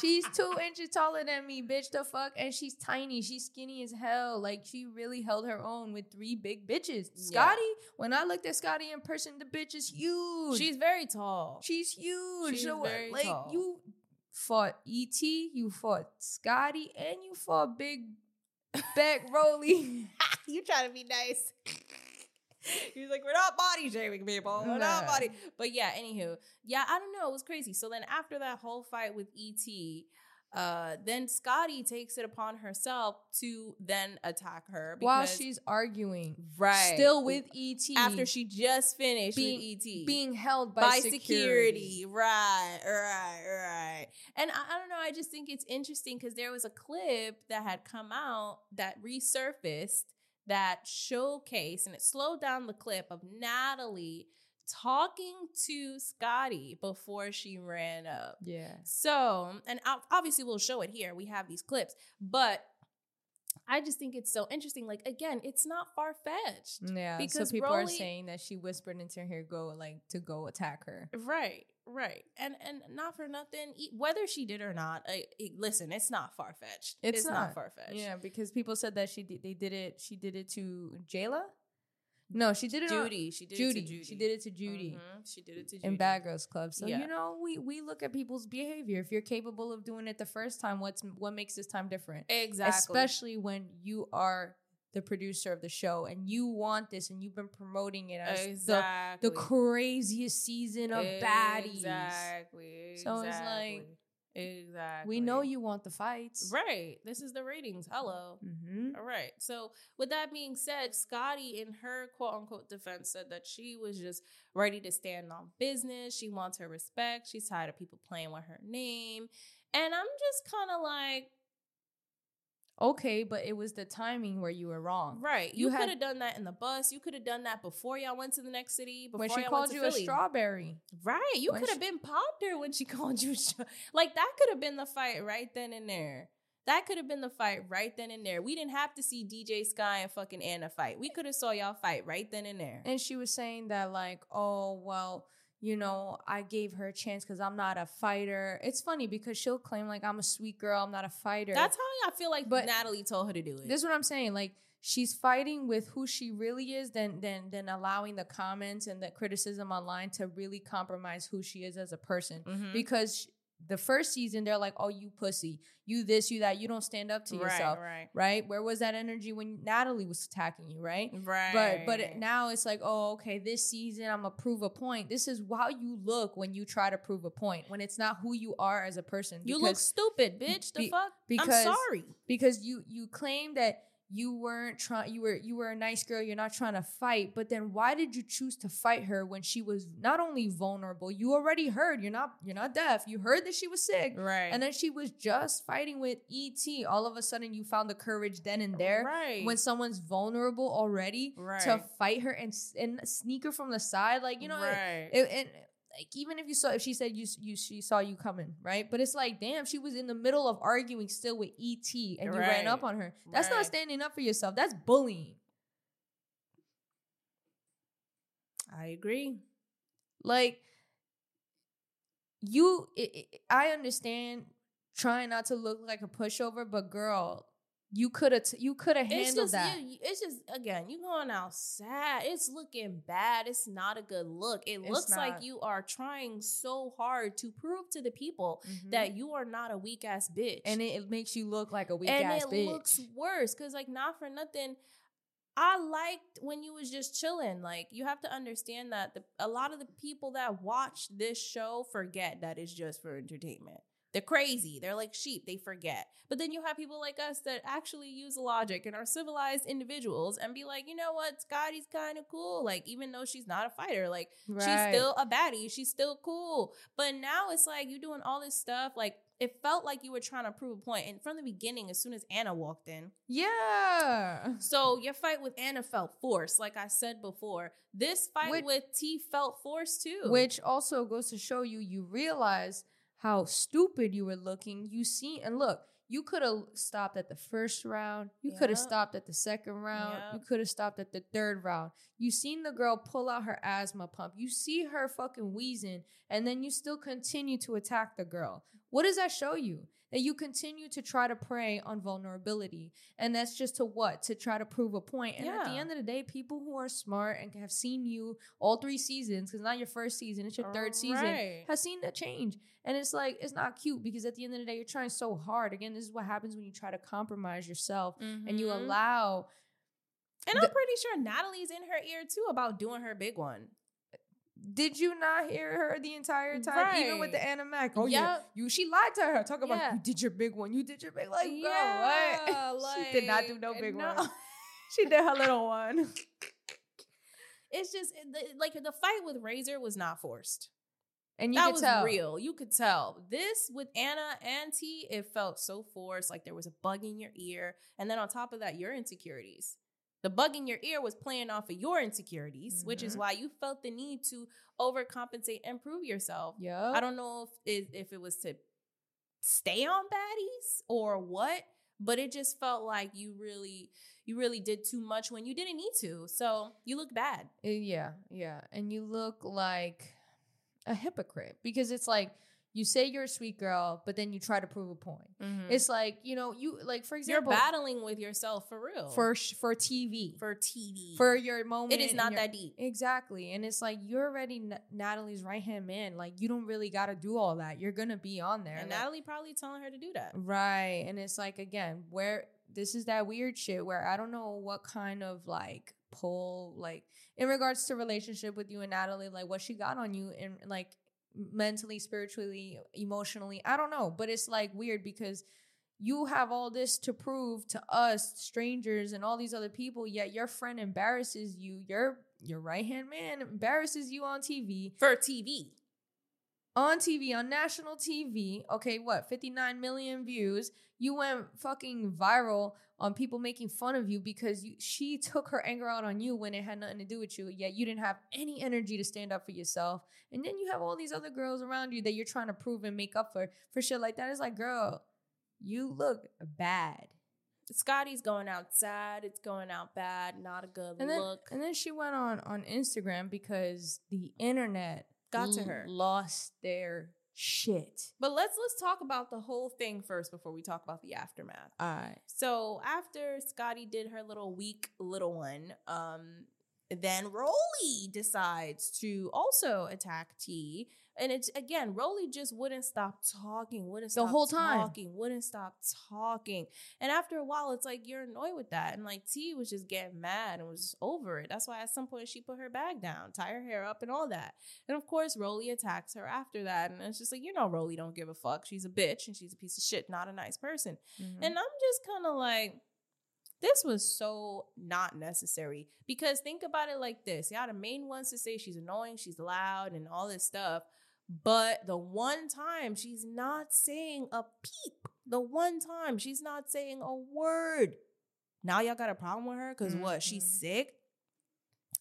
She's two inches taller than me, bitch. The fuck, and she's tiny. She's skinny as hell. Like she really held her own with three big bitches. Scotty, when I looked at Scotty in person, the bitch is huge. She's very tall. she's huge. she's so uh, very like tall. you fought Et, you fought Scotty, and you fought Big Beck Rollie. you trying to be nice. He's like, we're not body shaming people. We're not Nah. body. But yeah, anywho, yeah, I don't know. It was crazy. So then after that whole fight with ET, uh, then Scotty takes it upon herself to then attack her While she's arguing, right still with Et, after she just finished being, ET being held by, by, security. security. Right, right, right. And I, I don't know. I just think it's interesting because there was a clip that had come out that resurfaced that showcased and it slowed down the clip of Natalie talking to Scotty before she ran up. Yeah. So, and obviously we'll show it here. We have these clips, but I just think it's so interesting. Like again, it's not far fetched. Yeah, Because so people are saying that she whispered into her go like to go attack her. Right, right, and and not for nothing. Whether she did or not, I, I- listen, it's not far fetched. It's It's, not, not. far fetched. Yeah, because people said that she did, they did it. She did it to Jayla. No, she did it. on- Judy, she did Judy. it to Judy. She did it to Judy Mhm, She did it to Judy. in Bad Girls Club. So Yeah. you know, we we look at people's behavior. If you're capable of doing it the first time, what's what makes this time different? exactly. Especially when you are the producer of the show and you want this and you've been promoting it as exactly. the the craziest season of baddies. Exactly. So it's like, exactly. We know you want the fights, Right. This is the ratings. Hello. Mm-hmm. All right. So, with that being said, Scotty, in her quote unquote defense, said that she was just ready to stand on business. She wants her respect. She's tired of people playing with her name. And I'm just kind of like, Okay, but it was the timing where you were wrong. right. You You, could have done that in the bus. You could have done that before y'all went to the next city. Before When she y'all called you a Philly. strawberry. Right. You could have she- been popped her when she called you a Like, that could have been the fight right then and there. That could have been the fight right then and there. We didn't have to see DJ Sky and fucking Ahna fight. We could have saw y'all fight right then and there. And she was saying that, like, oh, well, you know, I gave her a chance because I'm not a fighter. It's funny because she'll claim, like, I'm a sweet girl, I'm not a fighter. That's how I feel like But- Natalie told her to do it. this is what I'm saying. Like, she's fighting with who she really is, than than than allowing the comments and the criticism online to really compromise who she is as a person. Mhm. Because the first season, they're like, oh, you pussy, you this, you that, you don't stand up to right, yourself, right, right? Where was that energy when Natalie was attacking you, right? right. But but it, now it's like, oh, okay, this season I'm gonna prove a point. This is how you look when you try to prove a point. When it's not who you are as a person. you look stupid, bitch. The be- fuck? because- I'm sorry. because you you claim that you weren't trying you were you were a nice girl you're not trying to fight but then why did you choose to fight her when she was not only vulnerable you already heard you're not you're not deaf you heard that she was sick Right. and then she was just fighting with et all of a sudden you found the courage then and there Right. when someone's vulnerable already right. to fight her and and sneak her from the side like you know right. it, and like even if you saw if she said you you she saw you coming right? But it's like damn she was in the middle of arguing still with et and you ran up on her. That's not standing up for yourself. That's bullying. I agree. like you it, it- i understand trying not to look like a pushover but girl you could have you could have It's handled just, that you- it's just again, you going out sad. It's looking bad. It's not a good look. It It's looks like you are trying so hard to prove to the people Mhm. that you are not a weak ass bitch. and it, it makes you look like a weak and ass bitch. And it looks worse because like not for nothing i liked when you was just chilling like you have to understand that the, a lot of the people that watch this show forget that it's just for entertainment They're crazy. They're like sheep. They forget. But then you have people like us that actually use logic and are civilized individuals and be like, you know what? Scotty's kind of cool. Like, even though she's not a fighter, like, she's still a baddie. She's still cool. But now it's like you're doing all this stuff. Like, it felt like you were trying to prove a point. And from the beginning, as soon as Ahna walked in, yeah. so your fight with Ahna felt forced, like I said before. This fight Which- with T felt forced too. Which also goes to show you, you realize how stupid you were looking. You see, and look, you could have stopped at the first round. You could have stopped at the second round. You could have stopped at the third round. You seen the girl pull out her asthma pump. You see her fucking wheezing, and then you still continue to attack the girl. What does that show you? That you continue to try to prey on vulnerability. And that's just to what? To try to prove a point. And at the end of the day, people who are smart and have seen you all three seasons, because not your first season, it's your third season, Right. has seen that change. And it's like, it's not cute because at the end of the day, you're trying so hard. Again, this is what happens when you try to compromise yourself and you Mhm. allow. And the- I'm pretty sure Natalie's in her ear too about doing her big one. Did you not hear her the entire time? Even with the Ahna Mac. Oh, yeah. You she lied to her. Talk about Yeah. you did your big one. You did your big like, girl, Yeah, what? she did not do no big no. one. She did her little one. It's just like the fight with Razor was not forced. And you that was tell. real. You could tell. This with Ahna and T, it felt so forced. Like there was a bug in your ear, and then on top of that, your insecurities. The bug in your ear was playing off of your insecurities, which is Mhm. why you felt the need to overcompensate and prove yourself. Yeah. I don't know if it, if it was to stay on baddies or what, but it just felt like you really you really did too much when you didn't need to. So you look bad. Uh, Yeah, yeah. And you look like a hypocrite because it's like you say you're a sweet girl, but then you try to prove a point. Mm-hmm. It's like, you know, you like for example, You're battling with yourself for real. for sh- for TV. for TV. for your moment. it is not your- that deep. Exactly. And it's like you're already N- Natalie's right hand man. Like you don't really got to do all that. You're going to be on there. And Like- Natalie probably telling her to do that. Right. And it's like again, where this is that weird shit where I don't know what kind of like pull like in regards to relationship with you and Natalie, like what she got on you and like mentally, spiritually, emotionally. I don't know. But it's like weird because you have all this to prove to us, strangers, and all these other people, yet your friend embarrasses you. Your your right hand man embarrasses you on TV For TV. On TV, on national TV. Okay, what, 59 million views. You went fucking viral on people making fun of you because you, she took her anger out on you when it had nothing to do with you, yet you didn't have any energy to stand up for yourself. And then you have all these other girls around you that you're trying to prove and make up for for shit like that. It's like, girl, you look bad. Scotty's going outside. It's going out bad. Not a good And then, look. and then she went on on Instagram because the internet Got to her. lost their shit. But let's let's talk about the whole thing first before we talk about the aftermath. All right. So after Scotty did her little weak little one, um, then Rollie decides to also attack T. And it's again, Rollie just wouldn't stop talking, wouldn't The stop whole time. talking, wouldn't stop talking. And after a while, it's like you're annoyed with that. And like T was just getting mad and was just over it. That's why at some point she put her bag down, tie her hair up, and all that. And of course, Rollie attacks her after that. And it's just like, you know, Rollie don't give a fuck. She's a bitch and she's a piece of shit, not a nice person. Mm-hmm. And I'm just kind of like, this was so not necessary. Because think about it like this. Y'all the main ones to say she's annoying, she's loud, and all this stuff. But the one time she's not saying a peep. The one time she's not saying a word. Now y'all got a problem with her because what? She's Mhm. sick.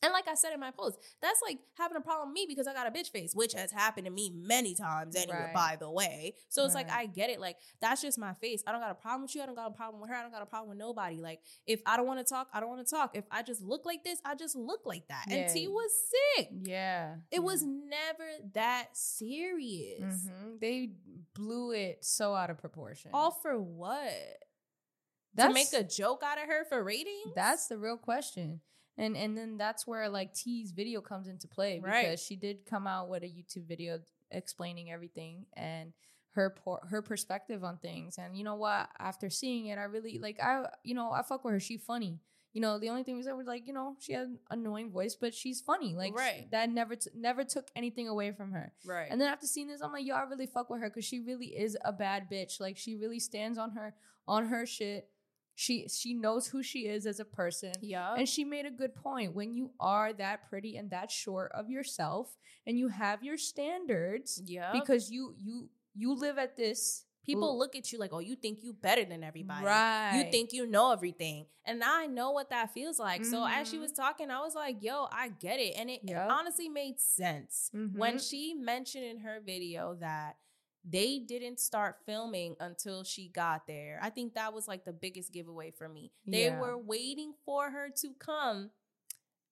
And like I said in my post, that's like having a problem with me because I got a bitch face, which has happened to me many times anyway, Right. by the way. So it's like I get it. Like that's just my face. I don't got a problem with you. I don't got a problem with her. I don't got a problem with nobody. Like if I don't want to talk, I don't want to talk. If I just look like this, I just look like that. And T was sick. Yeah. It was never that serious. Mhm. They blew it so out of proportion. All for what? that's, to make a joke out of her for ratings? That's the real question. And and then that's where like T's video comes into play because Right. she did come out with a YouTube video explaining everything and her por- her perspective on things. And you know what? After seeing it, I really like I you know I fuck with her. She funny. you know, the only thing was that we're like, you know, she had an annoying voice, but she's funny. Like, Right. that never t- never took anything away from her. Right. And then after seeing this, I'm like, yo, I really fuck with her because she really is a bad bitch. Like, she really stands on her on her shit. She she knows who she is as a person. yeah. And she made a good point. When you are that pretty and that short of yourself, and you have your standards, yeah. because you you you live at this people look at you like, oh, you think you better than everybody. right. You think you know everything. And now I know what that feels like. So as she was talking, I was like, yo, I get it. And it, it honestly made sense. When Mhm. she mentioned in her video that they didn't start filming until she got there. I think that was like the biggest giveaway for me. They Yeah. were waiting for her to come,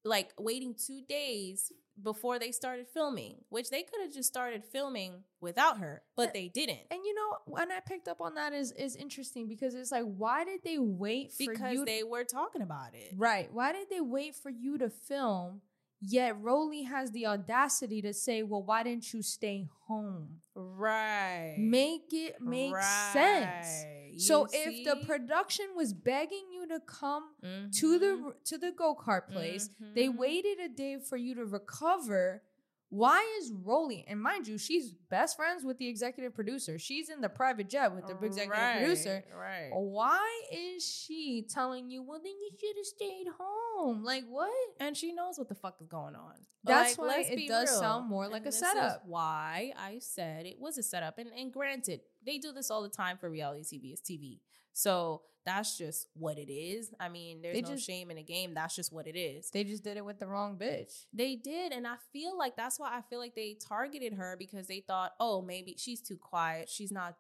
like waiting two days before they started filming, which they could have just started filming without her, but they didn't. And you know, when I picked up on that is is interesting because it's like, why did they wait for Because they were talking about it. right? Why did they wait for you to film? Yet Rollie has the audacity to say, "Well, why didn't you stay home? Right. Make it make sense." Right. So You if the production was begging you to come to Mhm. the to the go kart place, they Mhm. waited a day for you to recover. Why is Rollie? And mind you, she's best friends with the executive producer. She's in the private jet with the executive producer. Right. Why is she telling you? Well, then you should have stayed home. Like what? and she knows what the fuck is going on. That's Like, why it does real. sound more like And a setup. why I said it was a setup. And and granted, they do this all the time for reality TV. It's TV. So that's just what it is. I mean, there's They no just- shame in the game. That's just what it is. They just did it with the wrong bitch. They did, and I feel like that's why I feel like they targeted her because they thought, oh, maybe she's too quiet. She's not,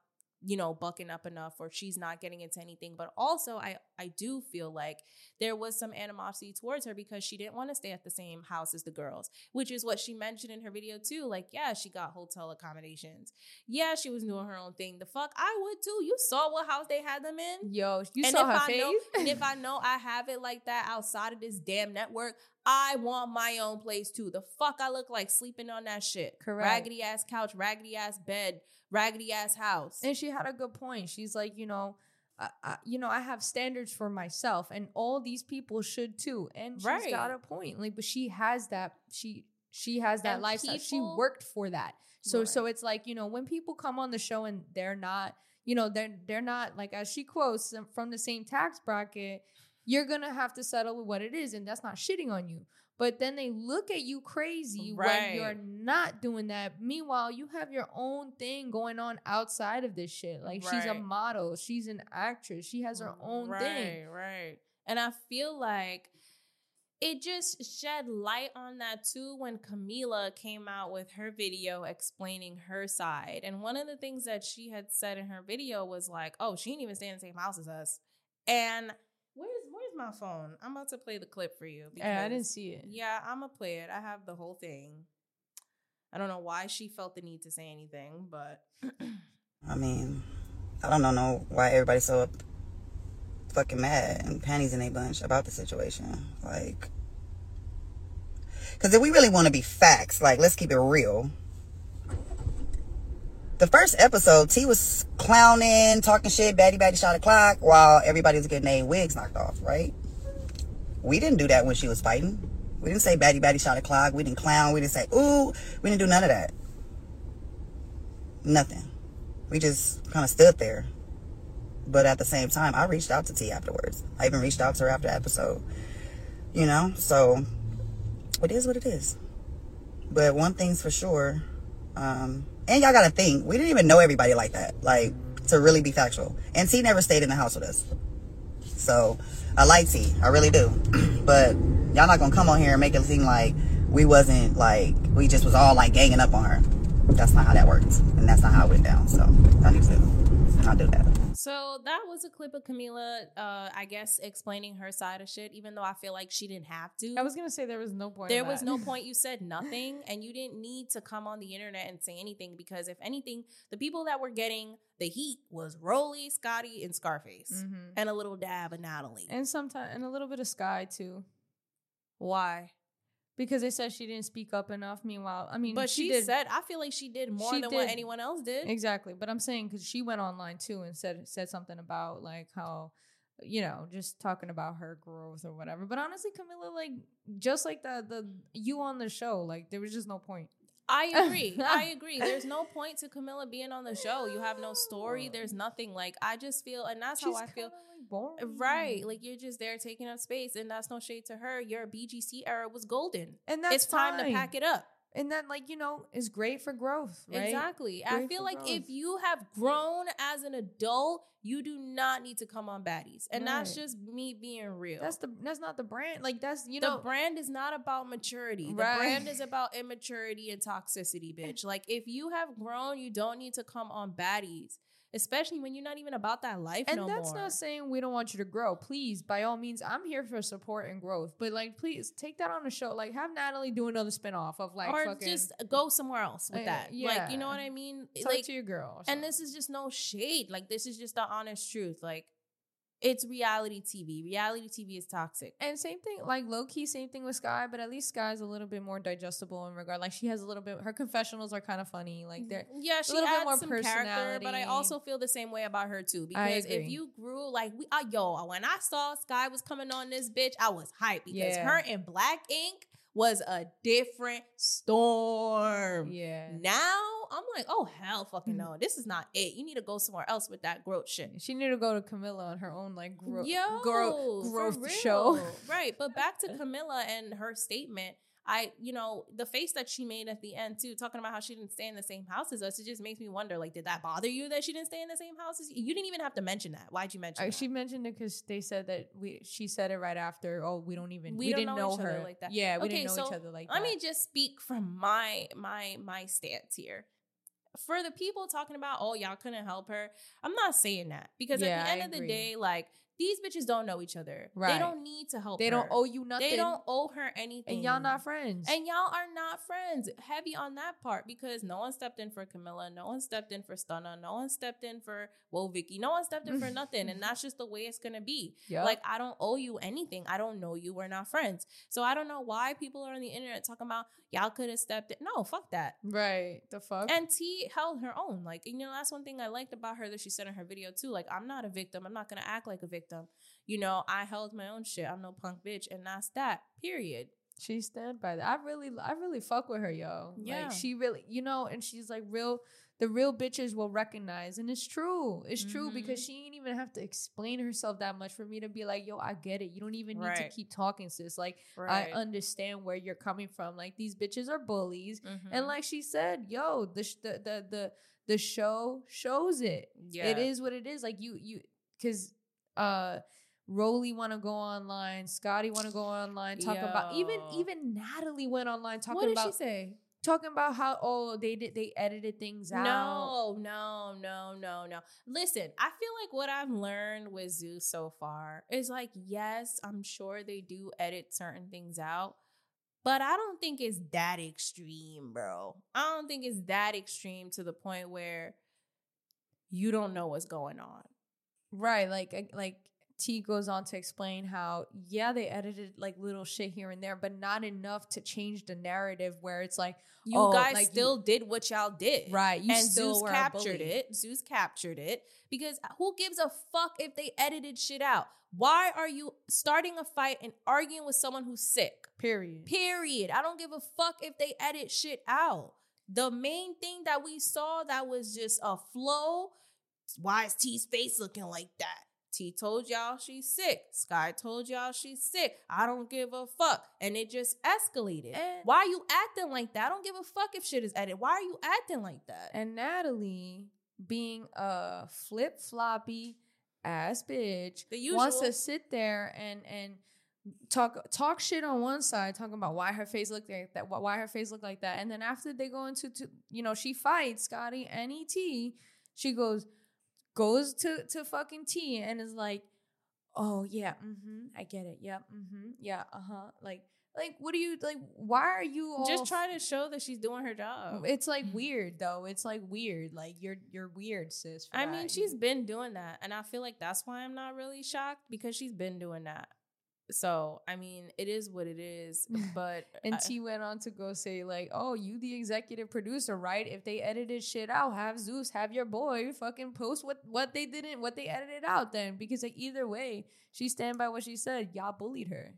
you know, bucking up enough, or she's not getting into anything. But also, I I do feel like there was some animosity towards her because she didn't want to stay at the same house as the girls, which is what she mentioned in her video too. Like, yeah, she got hotel accommodations. Yeah, she was doing her own thing. The fuck, I would too. You saw what house they had them in Yo, you and saw if her I face. know, and if I know I have it like that outside of this damn network, I want my own place too. The fuck I look like sleeping on that shit. Correct. Raggedy ass couch, raggedy ass bed, raggedy ass house. And she had a good point. She's like, you know, I, I, you know, I have standards for myself, and all these people should too. And she's Right. got a point. Like, but she has that. She she has that And lifestyle. she worked for that. So so it's like you know when people come on the show and they're not, you know, they're they're not like as she quotes from the same tax bracket. You're gonna have to settle with what it is, and that's not shitting on you. But then they look at you crazy when you're not doing that. Meanwhile, you have your own thing going on outside of this shit. Like she's a model, she's an actress, she has her own right, thing. Right, right. And I feel like it just shed light on that too when Camilla came out with her video explaining her side. And one of the things that she had said in her video was like, "Oh, she didn't even stay in the same house as us." And where's where's my phone? I'm about to play the clip for you. Yeah, I didn't see it. Yeah, I'm gonna play it. I have the whole thing. I don't know why she felt the need to say anything, but I mean, I don't know no why everybody's so fucking mad and panties in a bunch about the situation. Like, because if we really want to be facts, like, let's keep it real. The first episode, T was clowning, talking shit, batty batty shot a clock, while everybody was getting their wigs knocked off, right? We didn't do that when she was fighting. We didn't say batty batty shot a clock. We didn't clown. We didn't say ooh. We didn't do none of that. Nothing. We just kind of stood there. But at the same time, I reached out to T afterwards. I even reached out to her after the episode. You know, so it is what it is. But one thing's for sure, um, and y'all gotta think, we didn't even know everybody like that. Like, to really be factual. And T never stayed in the house with us. So I like T, I really do. but y'all not gonna come on here and make it seem like we wasn't like we just was all like ganging up on her. That's not how that works. and that's not how it went down. So I need to not do that. So that was a clip of Camilla, uh, I guess, explaining her side of shit, even though I feel like she didn't have to. I was gonna say there was no point. there was no point. You said nothing, and you didn't need to come on the internet and say anything because, if anything, the people that were getting the heat was Rollie, Scotty, and Scarface, Mhm. and a little dab of Natalie. and sometimes and a little bit of Sky too, Why? Because they said she didn't speak up enough. Meanwhile, I mean, But she, did said, I feel like she did more She than what anyone else did. Exactly, but I'm saying because she went online too and said said something about like how you know, just talking about her growth or whatever. But honestly, Camilla, like just like the the you on the show, like there was just no point. I agree. I agree. There's no point to Camilla being on the show. You have no story. There's nothing. Like I just feel, and that's how I feel. like boring. Right, like you're just there taking up space, and that's no shade to her. Your BGC era was golden. and that's it's time to pack it up. And then, like you know, is great for growth, right? Exactly. I feel like if you have grown as an adult, you do not need to come on baddies, and that's just me being real. That's the that's not the brand. Like that's you know the brand is not about maturity. The Right. brand is about immaturity and toxicity, bitch. Like if you have grown, you don't need to come on baddies, especially when you're not even about that life and no that's more. not saying we don't want you to grow. Please, by all means, I'm here for support and growth. But like, please take that on the show. Like, have Natalie do another spinoff of like or fucking just go somewhere else with Uh, that. Like, you know what I mean? talk like to your girl. and this is just no shade. Like this is just the honest truth. Like it's reality TV. Reality TV is toxic. And same thing, like low key, same thing with Sky, but at least Sky's a little bit more digestible in regard. Like she has a little bit. Her confessionals are kind of funny. Like they're Yeah, she little bit more some character, but I also feel the same way about her too. Because if you grew like we, uh, yo, when I saw Sky was coming on this bitch, I was hyped because Yeah. her and Black Ink was a different storm. yeah. Now I'm like, oh hell, fucking Mm. no, this is not it. You need to go somewhere else with that growth shit. She need to go to Camilla on her own like gro- Yo, gro- growth show. right? But back to Camilla and her statement. I, you know, the face that she made at the end too, talking about how she didn't stay in the same house as us. It just makes me wonder, like, did that bother you that she didn't stay in the same house as you? You didn't even have to mention that. Why'd you mention Uh, she mentioned it because they said that we. She said it right after. Oh, we don't even. We We, don't didn't know know, her like that. Yeah, we Okay, didn't know so each other like Let that. Let me just speak from my my my stance here. For the people talking about, oh, y'all couldn't help her, I'm not saying that because Yeah, at the I end of the agree. day, like these bitches don't know each other. Right. They don't need to help. They don't owe you nothing. They don't owe her anything. and y'all not friends. And y'all are not friends. Heavy on that part because no one stepped in for Camilla, no one stepped in for Stunna, no one stepped in for Well Vicky, no one stepped in for nothing. And that's just the way it's gonna be. Yup. Like I don't owe you anything. I don't know you. We're not friends. So I don't know why people are on the internet talking about y'all could have stepped in. No, fuck that. right. The fuck. And T held her own. Like, you know, that's one thing I liked about her that she said in her video too. Like, I'm not a victim. I'm not gonna act like a victim. You know, I held my own shit. I'm no punk bitch. And that's that. Period. she stand by that. I really, I really fuck with her, yo. Yeah. Like she really, you know, and she's like real. The real bitches will recognize, and it's true. It's true because Mhm. she ain't even have to explain herself that much for me to be like, yo, I get it. You don't even need Right. to keep talking, sis. Like Right. I understand where you're coming from. Like these bitches are bullies, Mhm. and like she said, yo, the sh- the the the the show shows it. yeah. It is what it is. Like you you because uh Rollie want to go online, Scotty want to go online, talk about even even Natalie went online talking about what did about she say? talking about how oh they did they edited things out. No, no, no, no, no. Listen, I feel like what I've learned with Zeus so far is like, yes, I'm sure they do edit certain things out, but I don't think it's that extreme, bro. I don't think it's that extreme to the point where you don't know what's going on. Right, like uh, like T goes on to explain how yeah they edited like little shit here and there, but not enough to change the narrative where it's like You Oh, guys like you- still did what y'all did. right you and still Zeus captured it. Zeus captured it because who gives a fuck if they edited shit out? Why are you starting a fight and arguing with someone who's sick? Period. Period. I don't give a fuck if they edit shit out. The main thing that we saw that was just a flow. Why is T's face looking like that? T told y'all she's sick. Sky told y'all she's sick. I don't give a fuck. And it just escalated. And- Why are you acting like that? I don't give a fuck if shit is edited. Why are you acting like that? And Natalie, being a flip floppy ass bitch, wants to sit there and and talk talk shit on one side, talking about why her face looked like that, why her face looked like that, and then after they go into to, you know she fights Scotty and Et, she goes goes to to fucking T and is like, oh yeah, mm-hmm, I get it, yep, mm-hmm, yeah, uh huh, like. Like, what do you like? Why are you all just trying to show that she's doing her job. it's like weird though. It's like weird. Like you're you're weird, sis. I that. mean, she's been doing that. And I feel like that's why I'm not really shocked because she's been doing that. So I mean, it is what it is. But And I- T went on to go say, like, oh, you the executive producer, right? If they edited shit out, have Zeus, have your boy fucking post what what they didn't, what they edited out then. Because like either way, she stand by what she said. Y'all bullied her.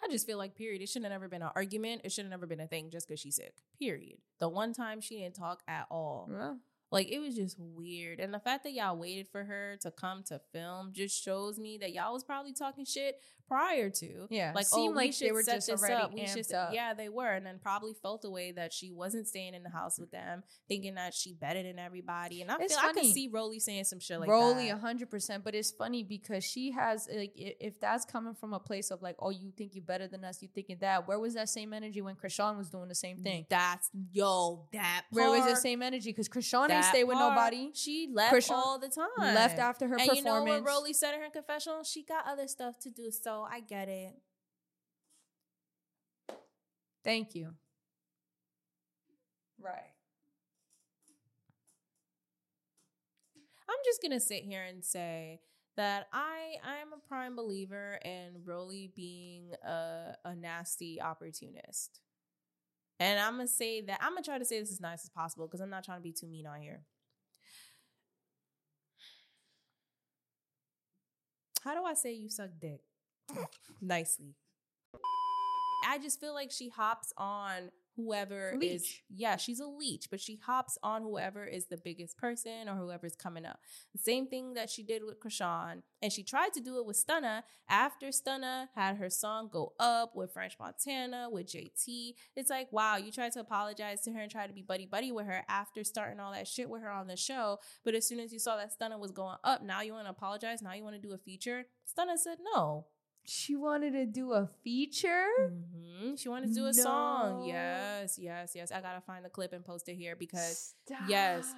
I just feel like, period, it should have never been an argument. It should have never been a thing just because she's sick. Period. The one time she didn't talk at all. Well, Like it was just weird. And the fact that y'all waited for her to come to film just shows me that y'all was probably talking shit prior to. Yeah, Like, seemed oh, like we they should were set just this already up. We should up. Yeah, they were. And then probably felt a way that she wasn't staying in the house with them, thinking that she better than everybody. And I It's feel I could funny. see Rollie saying some shit like Rollie, that. hundred percent. But it's funny because she has like, if that's coming from a place of like, oh, you think you're better than us, you thinking that. Where was that same energy when Chrisean was doing the same thing? That's yo, that Where was the same energy? Because Chrisean ain't stay with part, nobody. She left Chrisean all the time. Left after her and performance. you know what Rollie said in her confessional? She got other stuff to do, so I get it. Thank you. Right. I'm just gonna sit here and say that I I am a prime believer in Rollie being a a nasty opportunist. And I'm gonna say that I'm gonna try to say this as nice as possible because I'm not trying to be too mean on here. How do I say you suck dick? Nicely. I just feel like she hops on whoever is yeah, she's a leech, but she hops on whoever is the biggest person or whoever's coming up. The same thing that she did with Chrisean. And she tried to do it with Stunna after Stunna had her song go up with French Montana, with JT. It's like, wow, you tried to apologize to her and try to be buddy buddy with her after starting all that shit with her on the show. But as soon as you saw that Stunna was going up, now you want to apologize, now you want to do a feature. Stunna said no. She wanted to do a feature. hmm She wanted to do a song. Yes, yes, yes. I gotta find the clip and post it here because yes.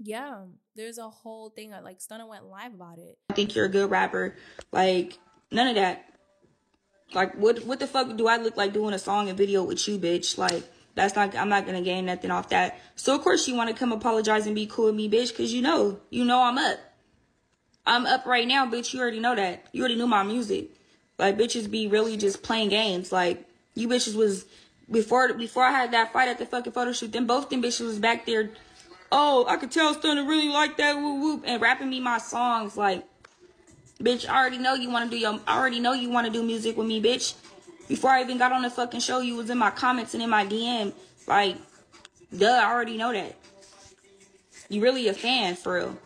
Yeah, there's a whole thing. uh, Like Stunna went live about it. I think you're a good rapper. Like none of that. Like what what the fuck do I look like doing a song and video with you, bitch? Like that's not I'm not gonna gain nothing off that. So of course you wanna come apologize and be cool with me, bitch, cause you know, you know I'm up. I'm up right now, bitch. You already know that. You already knew my music. Like bitches be really just playing games. Like you bitches was before before I had that fight at the fucking photo shoot, then both them bitches was back there. Oh, I could tell Stunna really like that whoop whoop and rapping me my songs like Bitch, I already know you want to do your. I already know you want to do music with me, bitch. Before I even got on the fucking show, you was in my comments and in my DM. Like, duh, I already know that. You really a fan, for real.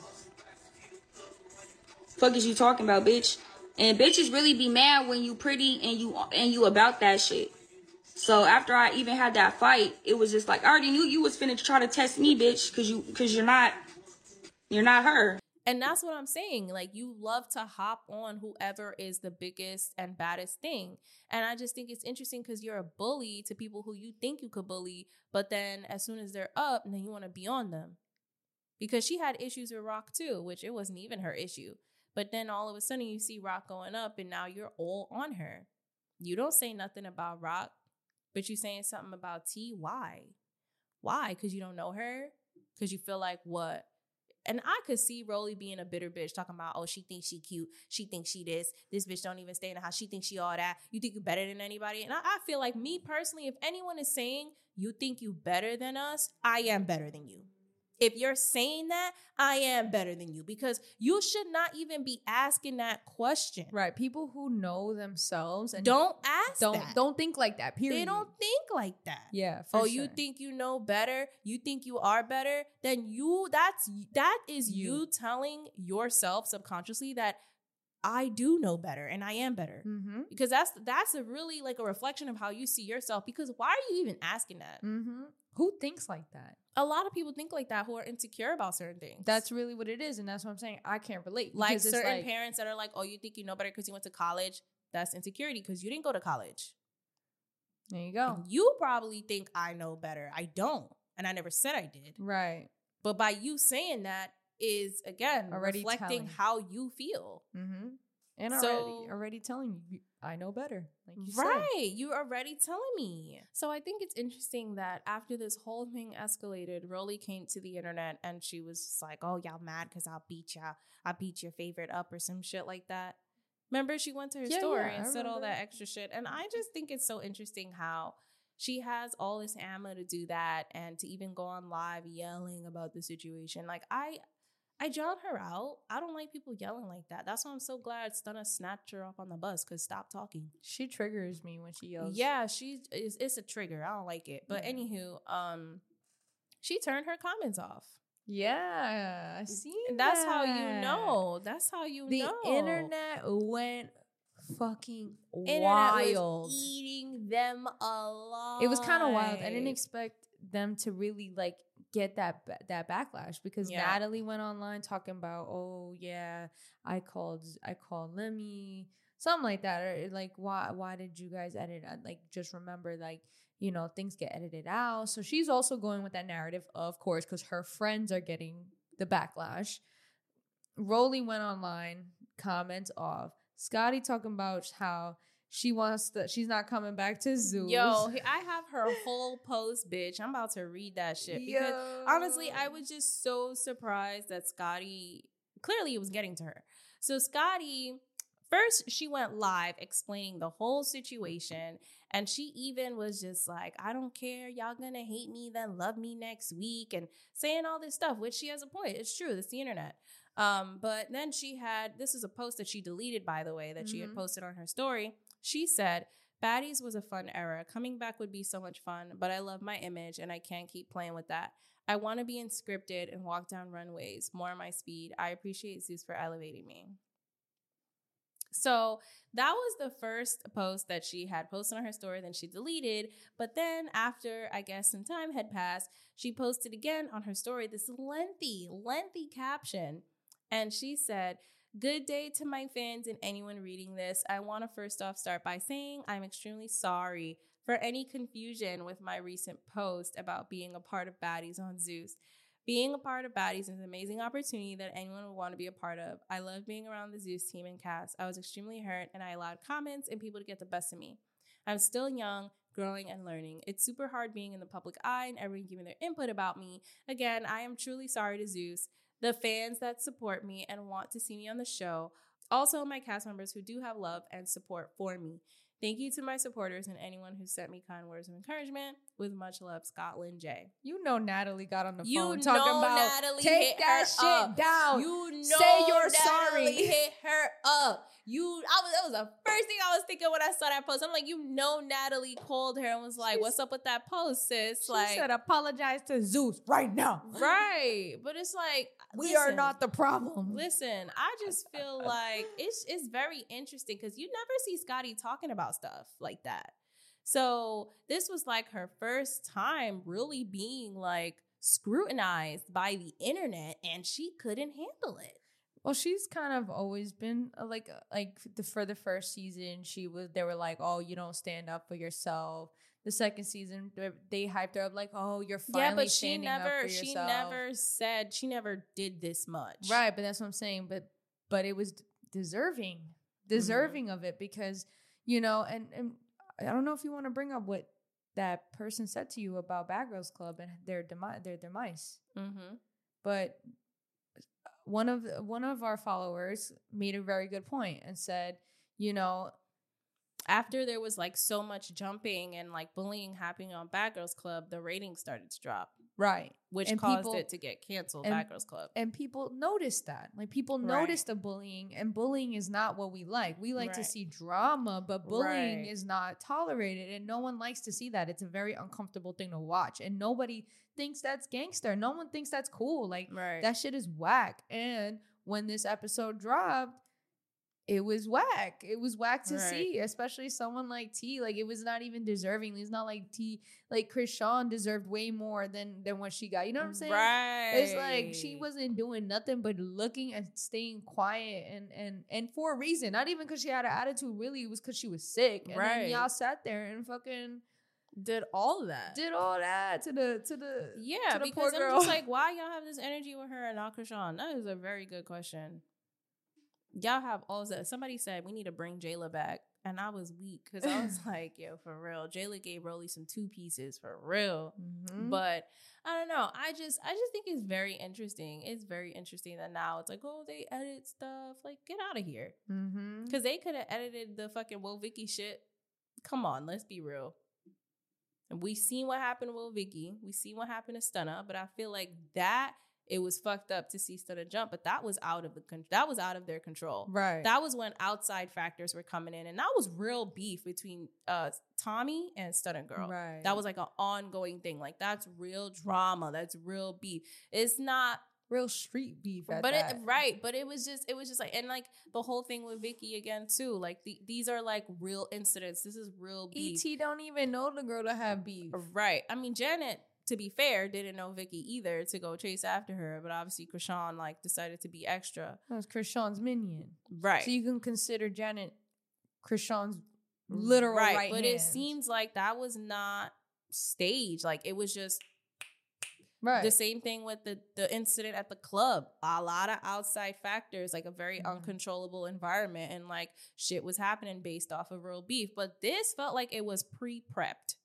Fuck is you talking about, bitch? And bitches really be mad when you pretty and you and you about that shit. So after I even had that fight, it was just like I already knew you was finna try to test me, bitch, cause you cause you're not you're not her. And that's what I'm saying. Like you love to hop on whoever is the biggest and baddest thing. And I just think it's interesting because you're a bully to people who you think you could bully, but then as soon as they're up, then you want to be on them. Because she had issues with Rock too, which it wasn't even her issue. But then all of a sudden you see Rock going up and now you're all on her. You don't say nothing about Rock, but you're saying something about T. Why? Why? Because you don't know her? Because you feel like what? And I could see Rollie being a bitter bitch, talking about, oh, she thinks she cute. She thinks she this. This bitch don't even stay in the house. She thinks she all that. You think you better than anybody. And I, I feel like me personally, if anyone is saying you think you better than us, I am better than you. If you're saying that, I am better than you because you should not even be asking that question. Right. People who know themselves and Don't ask don't that. don't think like that. Period. They don't think like that. Yeah. For oh, you think you know better? You think you are better? Then you that's that is you, You. telling yourself subconsciously that I do know better and I am better. Mm-hmm. Because that's that's a really like a reflection of how you see yourself. Because why are you even asking that? Mm-hmm. Who thinks like that? A lot of people think like that who are insecure about certain things. That's really what it is, and that's what I'm saying. I can't relate. like certain like- parents that are like, "Oh, you think you know better because you went to college." That's insecurity because you didn't go to college. There you go. And you probably think I know better. I don't, and I never said I did. Right. But by you saying that is again Already reflecting telling. how you feel. Mm-hmm. And So- already already telling you, I know better. Like you said. Right. You're already telling me. So I think it's interesting that after this whole thing escalated, Rollie came to the internet and she was just like, Oh, y'all mad because I'll beat y'all. I beat your favorite up or some shit like that. Remember, she went to her Yeah, story yeah, and I said all that extra shit. And I just think it's so interesting how she has all this ammo to do that and to even go on live yelling about the situation. Like I I yelled her out. I don't like people yelling like that. That's why I'm so glad Stunna snatched her off on the bus because stop talking. She triggers me when she yells. Yeah, she's it's, it's a trigger. I don't like it. But Yeah. anywho, um, she turned her comments off. Yeah, I see. And that's how you know. That's how you The know. The internet went fucking Internet wild. eating them alive. it was kind of wild. I didn't expect them to really like get that that backlash because Yeah. Natalie went online talking about, oh yeah, I called I called Lemmy, something like that, or like why why did you guys edit? Like just remember like you know things get edited out. So she's also going with that narrative, of course, because her friends are getting the backlash. Rollie went online, comments off. Scotty talking about how she wants to, she's not coming back to Zeus. Yo, I have her whole post, bitch. I'm about to read that shit because honestly, I was just so surprised that Scotty clearly it was getting to her. So Scotty, first she went live explaining the whole situation, and she even was just like, "I don't care, y'all gonna hate me, then love me next week," and saying all this stuff, which she has a point. It's true. It's the internet. Um, but then she had this is a post that she deleted, by the way, that she had Mhm. posted on her story. She said. Baddies was a fun era. Coming back would be so much fun, but I love my image and I can't keep playing with that. I want to be in scripted and walk down runways, more my speed. I appreciate Zeus for elevating me. So that was the first post that she had posted on her story, then she deleted. But then, after I guess some time had passed, she posted again on her story this lengthy, lengthy caption. And she said, Good day to my fans and anyone reading this. I want to first off start by saying I'm extremely sorry for any confusion with my recent post about being a part of Baddies on Zeus. Being a part of Baddies is an amazing opportunity that anyone would want to be a part of. I love being around the Zeus team and cast. I was extremely hurt and I allowed comments and people to get the best of me. I'm still young, growing, and learning. It's super hard being in the public eye and everyone giving their input about me. Again, I am truly sorry to Zeus, the fans that support me and want to see me on the show, also my cast members who do have love and support for me. Thank you to my supporters and anyone who sent me kind words of encouragement. With much love, Scotland J. You know Natalie got on the You phone talking about Natalie take hit that shit up. down. You know, Say you're Natalie sorry. Hit her up. You, I was. That was the first thing I was thinking when I saw that post. I'm like, you know, Natalie called her and was like, She "What's up with that post, sis?" she like, said apologize to Zeus right now. right? But it's like We are not the problem. Listen, I just feel like it's it's very interesting because you never see Scotty talking about stuff like that. So this was like her first time really being like scrutinized by the internet, and she couldn't handle it. Well, she's kind of always been uh, like uh, like the for the first season, she was they were like, "Oh, you don't stand up for yourself." The second season, they- hyped her up like, "Oh, you're finally yeah, but she never she never said she never did this much. Right, but that's what I'm saying. But but it was deserving, deserving of it because you know, and and I don't know if you want to bring up what that person said to you about Bad Girls Club and their demise, their demise. Mm-hmm. But one of one of our followers made a very good point and said, you know, After there was like so much jumping and like bullying happening on Bad Girls Club, the ratings started to drop, right, which And caused people- it to get canceled. and- Girls Club. and people noticed that. Like people Right. noticed the bullying, and bullying is not what we like. We like to see drama, but bullying Right. is not tolerated, and no one likes to see that. It's a very uncomfortable thing to watch, and nobody thinks that's gangster. No one thinks that's cool. Like Right. that shit is whack. And when this episode dropped, it was whack. It was whack to Right. see, especially someone like T. Like it was not even deserving. It's not like T. Like Chrisean deserved way more than than what she got. You know what I'm saying? Right. It's like she wasn't doing nothing but looking and staying quiet and and and for a reason. Not even because she had an attitude. Really, it was because she was sick. And Right. then y'all sat there and fucking did all that. did all that to the to the yeah, to the because poor I'm just like, why y'all have this energy with her and not Chrisean? That is a very good question. Y'all have all that. Somebody said we need to bring Jayla back. and I was weak because I was like, yo, for real. Jayla gave Rollie some two pieces for real. Mhm. But I don't know. I just I just think it's very interesting. It's very interesting that now it's like, oh, they edit stuff. Like, get out of here. Because they could have edited the fucking Will Vicky shit. Come on, let's be real. And we seen what happened to Will Vicky. We seen what happened to Stunna, but I feel like that it was fucked up to see Stunna jump, but that was out of the con- that was out of their control. right. That was when outside factors were coming in, and that was real beef between uh Tommy and Stunna Girl. Right. That was like an ongoing thing. Like that's real drama. That's real beef. It's not real street beef. At but it right but it was just it was just like and like the whole thing with vicky again too like the, these are like real incidents this is real beef Et don't even know the girl to have beef. right i mean janet to be fair didn't know vicky either to go chase after her but obviously Chrisean like decided to be extra That was Chrisean's minion. right So you can consider Janet Chrisean's literal right, but it seems like that was not staged like it was just right. The same thing with the the incident at the club. A lot of outside factors, like a very Mhm. uncontrollable environment, and like shit was happening based off of real beef. But this felt like it was pre prepped.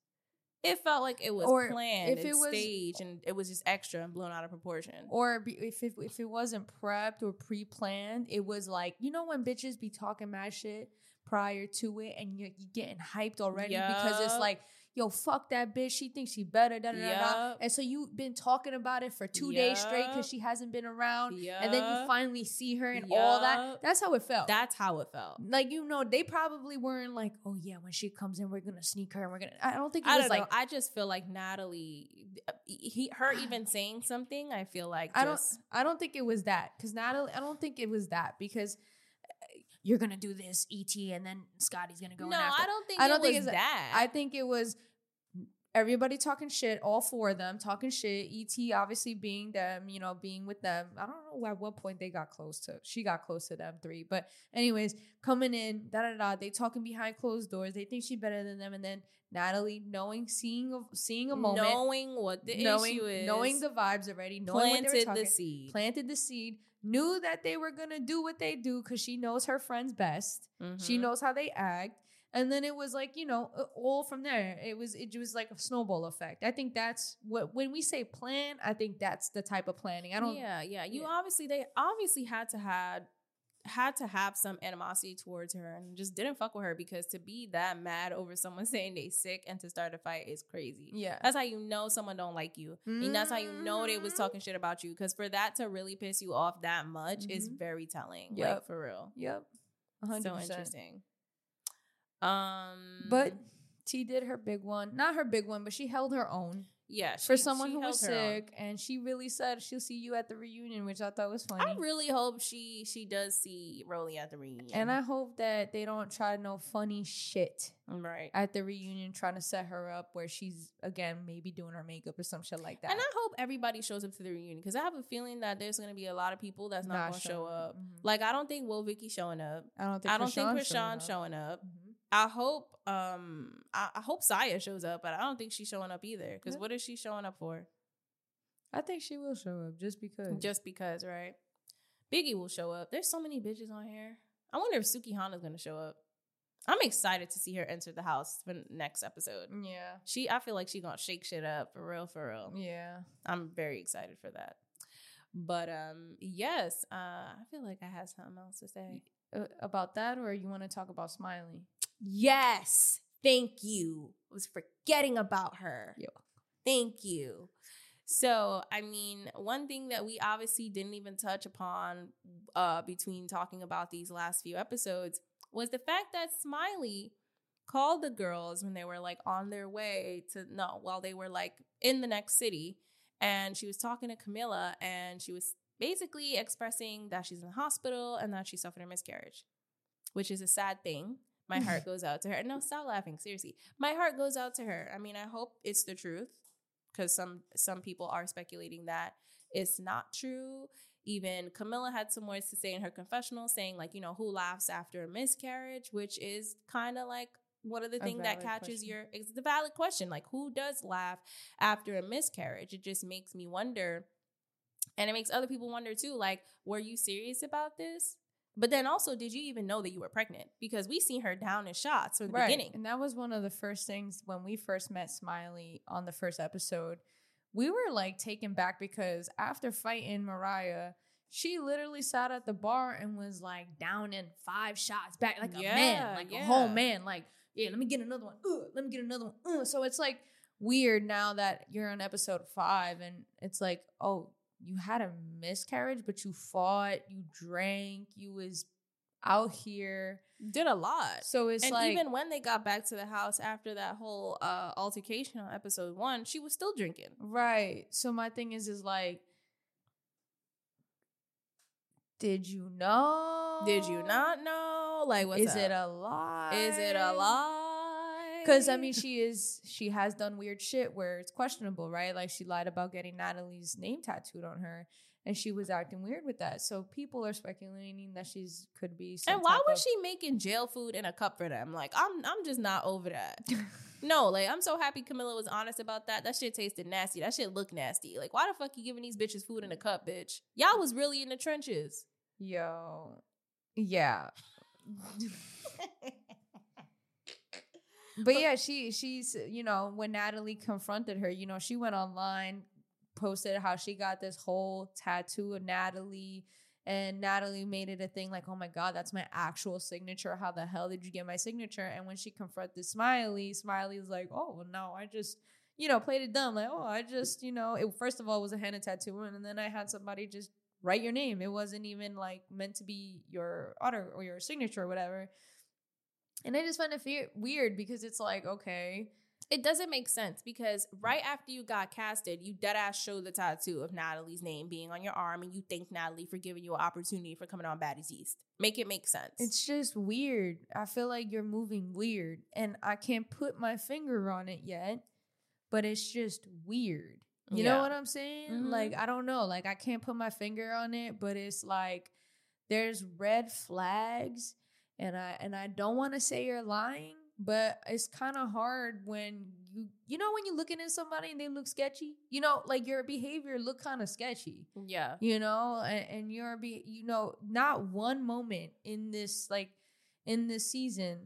It felt like it was Or planned if and it was- staged, and it was just extra and blown out of proportion. or if it, if it wasn't prepped or pre-planned, it was like you know when bitches be talking mad shit prior to it, and you're, you getting hyped already because it's like, yo, fuck that bitch. She thinks she better, da da da da. And so you've been talking about it for two days straight because she hasn't been around, and then you finally see her and all that. That's how it felt. That's how it felt. like you know, they probably weren't like, oh yeah, when she comes in, we're gonna sneak her and we're gonna. I don't think it I was don't like know. I just feel like Natalie, he, her even saying something. I feel like I don't. I don't think it was that because Natalie. I don't think it was that because uh, you're gonna do this, Et, and then Scotty's gonna go. no. I don't think I don't it think was it's that. I think it was everybody talking shit. All four of them talking shit. Et obviously being them. You know, being with them. I don't know at what point they got close to. She got close to them three, but anyways, coming in, da da da. They talking behind closed doors. They think she better than them, and then Natalie knowing, seeing, a, seeing a moment, knowing what the knowing, issue is, knowing the vibes already, knowing what they were planted talking the seed. planted the seed, knew that they were gonna do what they do because she knows her friends best. She Mhm. knows how they act. And then it was like, you know, all from there. It was it was like a snowball effect. I think that's what when we say plan, I think that's the type of planning. I don't Yeah, yeah. You yeah. obviously they obviously had to had had to have some animosity towards her and just didn't fuck with her because to be that mad over someone saying they sick and to start a fight is crazy. Yeah. That's how you know someone don't like you. And that's how you know they was Mhm. talking shit about you. Cause for that to really piss you off that much is Mhm. very telling. Like for real. Yep. a hundred So interesting. Um But T did her big one. Not her big one, but she held her own. yeah, For someone she who was sick. And she really said she'll see you at the reunion, which I thought was funny. I really hope she she does see Rollie at the reunion. and I hope that they don't try no funny shit right. at the reunion trying to set her up where she's again maybe doing her makeup or some shit like that. And I hope everybody shows up to the reunion because I have a feeling that there's going to be a lot of people that's not, Not going to show up. Mhm. Like I don't think Will Vicky showing up. I don't think I don't think Chrisean's Chrisean up. showing up. Mhm. I hope um I, I hope Saya shows up, but I don't think she's showing up either. Because Yeah. what is she showing up for? I think she will show up just because. Just because, right? Biggie will show up. There's so many bitches on here. I wonder if Suki Hana's gonna show up. I'm excited to see her enter the house for next episode. yeah, She, I feel like she gonna shake shit up for real, for real. yeah. I'm very excited for that. But um, yes, uh, I feel like I had something else to say. Uh, about that, or you want to talk about Smiley? Yes, thank you. I was forgetting about her. Yo. Thank you. So, I mean, one thing that we obviously didn't even touch upon uh, between talking about these last few episodes was the fact that Smiley called the girls when they were like on their way to no, while they were like in the next city, and she was talking to Camilla, and she was basically expressing that she's in the hospital and that she suffered a miscarriage, which is a sad thing. My heart goes out to her. No, stop laughing. Seriously, my heart goes out to her. I mean, I hope it's the truth because some some people are speculating that it's not true. Even Camilla had some words to say in her confessional, saying like, you know, who laughs after a miscarriage, which is kind of like one of the things that catches question. your. It's the valid question, like who does laugh after a miscarriage? It just makes me wonder, and it makes other people wonder too. Like, were you serious about this? But then also, did you even know that you were pregnant? Because we seen her down in shots from the beginning. And that was one of the first things when we first met Smiley on the first episode. We were like taken back because after fighting Mariah, she literally sat at the bar and was like down in five shots back, like a man, like a whole man. Like, yeah, let me get another one. Uh, let me get another one. Uh. So it's like weird now that you're on episode five and it's like, oh, you had a miscarriage, but you fought, you drank, you was out here. Did a lot. So it's and like even when they got back to the house after that whole uh, altercation on episode one, she was still drinking. Right. So my thing is is like did you know? Did you not know? Like, what's is it a lie? Is it a lie? Because I mean, she is she has done weird shit where it's questionable, right? Like she lied about getting Natalie's name tattooed on her, and she was acting weird with that. So people are speculating that she's could be. And why was of- she making jail food in a cup for them? Like, I'm, I'm just not over that. no, like, I'm so happy Camilla was honest about that. That shit tasted nasty. That shit looked nasty. Like, why the fuck you giving these bitches food in a cup, bitch? Y'all was really in the trenches. Yo, yeah. but yeah, she she's you know when Natalie confronted her, you know she went online, posted how she got this whole tattoo of Natalie, and Natalie made it a thing like, oh my god, that's my actual signature. How the hell did you get my signature? And when she confronted Smiley, Smiley's like, oh well, no, I just you know played it dumb like, oh I just you know it first of all was a henna tattoo, and then I had somebody just write your name. It wasn't even like meant to be your auto or your signature or whatever. And I just find it fe- weird because it's like, okay, It doesn't make sense because right after you got casted, you dead ass showed the tattoo of Natalie's name being on your arm, and you thank Natalie for giving you an opportunity for coming on Baddies East. Make it make sense. it's just weird. I feel like you're moving weird and I can't put my finger on it yet, but it's just weird. You Yeah. know what I'm saying? Mhm. Like, I don't know. Like, I can't put my finger on it, but it's like there's red flags and I and I don't want to say you're lying, but it's kind of hard when you you know when you're looking at somebody and they look sketchy. You know, like your behavior look kind of sketchy. yeah. You know, and, and your be you know not one moment in this like in this season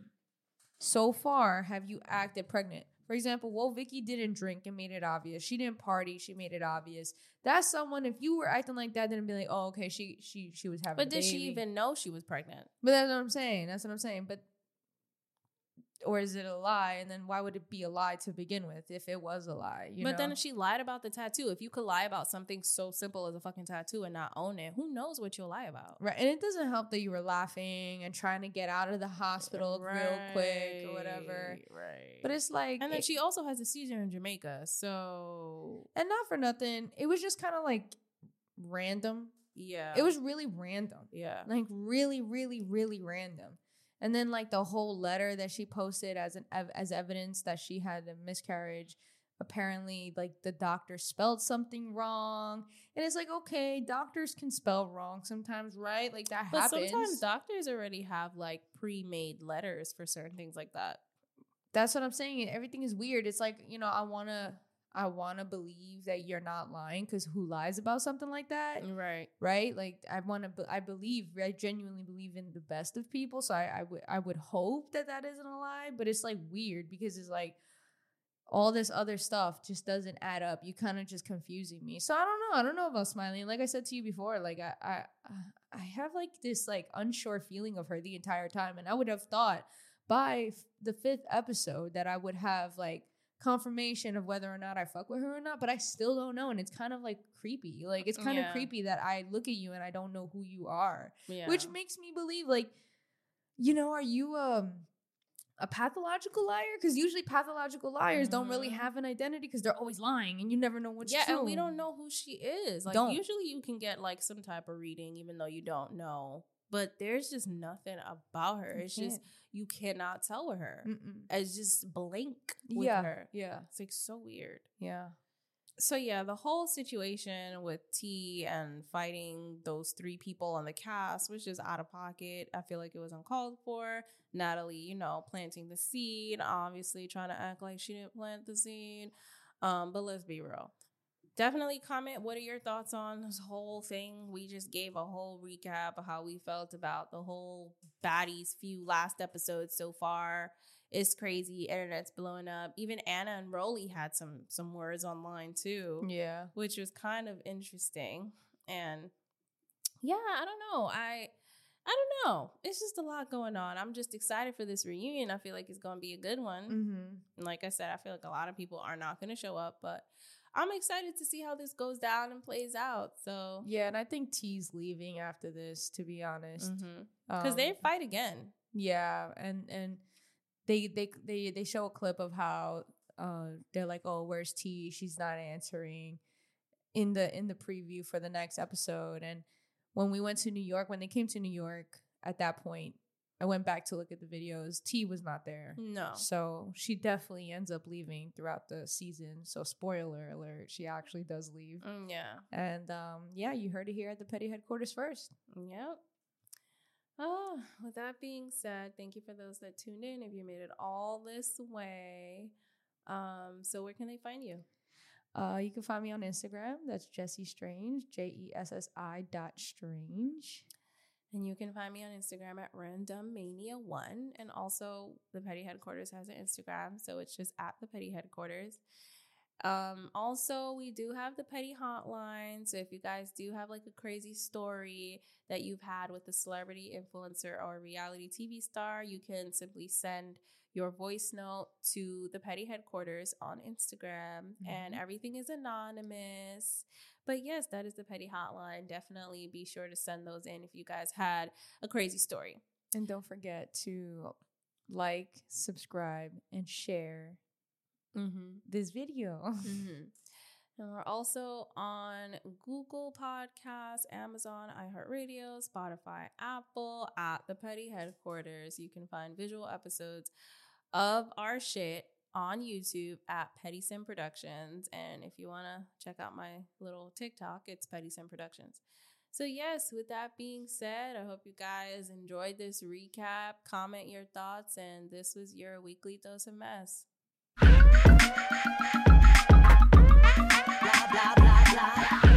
so far have you acted pregnant. For example, well, Vicky didn't drink and made it obvious. She didn't party. She made it obvious. That's someone. If you were acting like that, then be like, oh, okay, she she she was having. But did she even know she was pregnant? But that's what I'm saying. That's what I'm saying. But or is it a lie? And then why would it be a lie to begin with if it was a lie? You but know? then if she lied about the tattoo, if you could lie about something so simple as a fucking tattoo and not own it, who knows what you'll lie about? right, and it doesn't help that you were laughing and trying to get out of the hospital real quick or whatever. Right. But it's like, and then it- she also has a seizure in Jamaica. So and not for nothing. It was just kind of like random. yeah. It was really random. yeah. like really really really random and then like the whole letter that she posted as an ev- as evidence that she had a miscarriage apparently like the doctor spelled something wrong. And it's like okay doctors can spell wrong sometimes right? Like that But happens. sometimes doctors already have like pre-made letters for certain things like that. that's what i'm saying. Everything is weird. It's like you know i want to i want to believe that you're not lying because who lies about something like that mm, Right. right? Like I want to, be- I believe, I genuinely believe in the best of people. So I, I would, I would hope that that isn't a lie. But it's like weird because it's like all this other stuff just doesn't add up. You kind of just confusing me. So I don't know. I don't know about Smiley. Like I said to you before, like I, I, I have like this like unsure feeling of her the entire time, and I would have thought by f- the fifth episode that I would have like confirmation of whether or not I fuck with her or not, but I still don't know. And it's kind of like creepy. Like it's kind of creepy that I look at you and I don't know who you are. Yeah. Which makes me believe like, you know, are you um a pathological liar? Because usually pathological liars don't really Mhm. have an identity because they're always lying and you never know what's yeah, true. and we don't know who she is. Like Don't. usually you can get like some type of reading even though you don't know. But there's just nothing about her. You It's just you cannot tell with her. Mm-mm. It's just blank with Yeah. her. Yeah. It's like so weird. Yeah. So yeah, the whole situation with T and fighting those three people on the cast was just out of pocket. I feel like it was uncalled for. Natalie, you know, planting the seed, obviously trying to act like she didn't plant the seed. Um, but let's be real. Definitely comment what are your thoughts on this whole thing. We just gave a whole recap of how we felt about the whole baddies few last episodes so far. It's crazy. Internet's blowing up. Even Ahna and Rollie had some some words online too Yeah. which was kind of interesting. And yeah i don't know. I i don't know. It's just a lot going on. I'm just excited for this reunion. I feel like it's going to be a good one. Mm-hmm. and like I said, I feel like a lot of people are not going to show up, but I'm excited to see how this goes down and plays out. So, Yeah, and I think T's leaving after this, to be honest. because they Um, fight again. Yeah, and and they they they they show a clip of how uh they're like, "Oh, where's T? She's not answering." In the in the preview for the next episode, and when we went to New York, when they came to New York, at that point, I went back to look at the videos. T was not there, No. so she definitely ends up leaving throughout the season. So spoiler alert, she actually does leave. Mm, yeah. And um, yeah, you heard it here at the petty headquarters first. Yep. Oh, with that being said, thank you for those that tuned in. If you made it all this way, um, so where can they find you? Uh, you can find me on Instagram. That's Jessie Strange, J E S S I dot Strange. And you can find me on Instagram at randommania1. And also, the Petty Headquarters has an Instagram. So it's just at the Petty Headquarters. Um, also, we do have the Petty Hotline. So if you guys do have like a crazy story that you've had with a celebrity, influencer, or reality TV star, you can simply send your voice note to the Petty Headquarters on Instagram. And everything is anonymous. But yes, that is the Petty Hotline. Definitely be sure to send those in if you guys had a crazy story. And don't forget to like, subscribe, and share Mm-hmm. this video. Mm-hmm. And we're also on Google Podcasts, Amazon, iHeartRadio, Spotify, Apple, at the Petty Headquarters. You can find visual episodes of our shit on YouTube at Petty Sim Productions. And if you want to check out my little TikTok, it's Petty Sim Productions. So, yes, with that being said, I hope you guys enjoyed this recap. Comment your thoughts, and this was your weekly dose of mess. blah blah blah.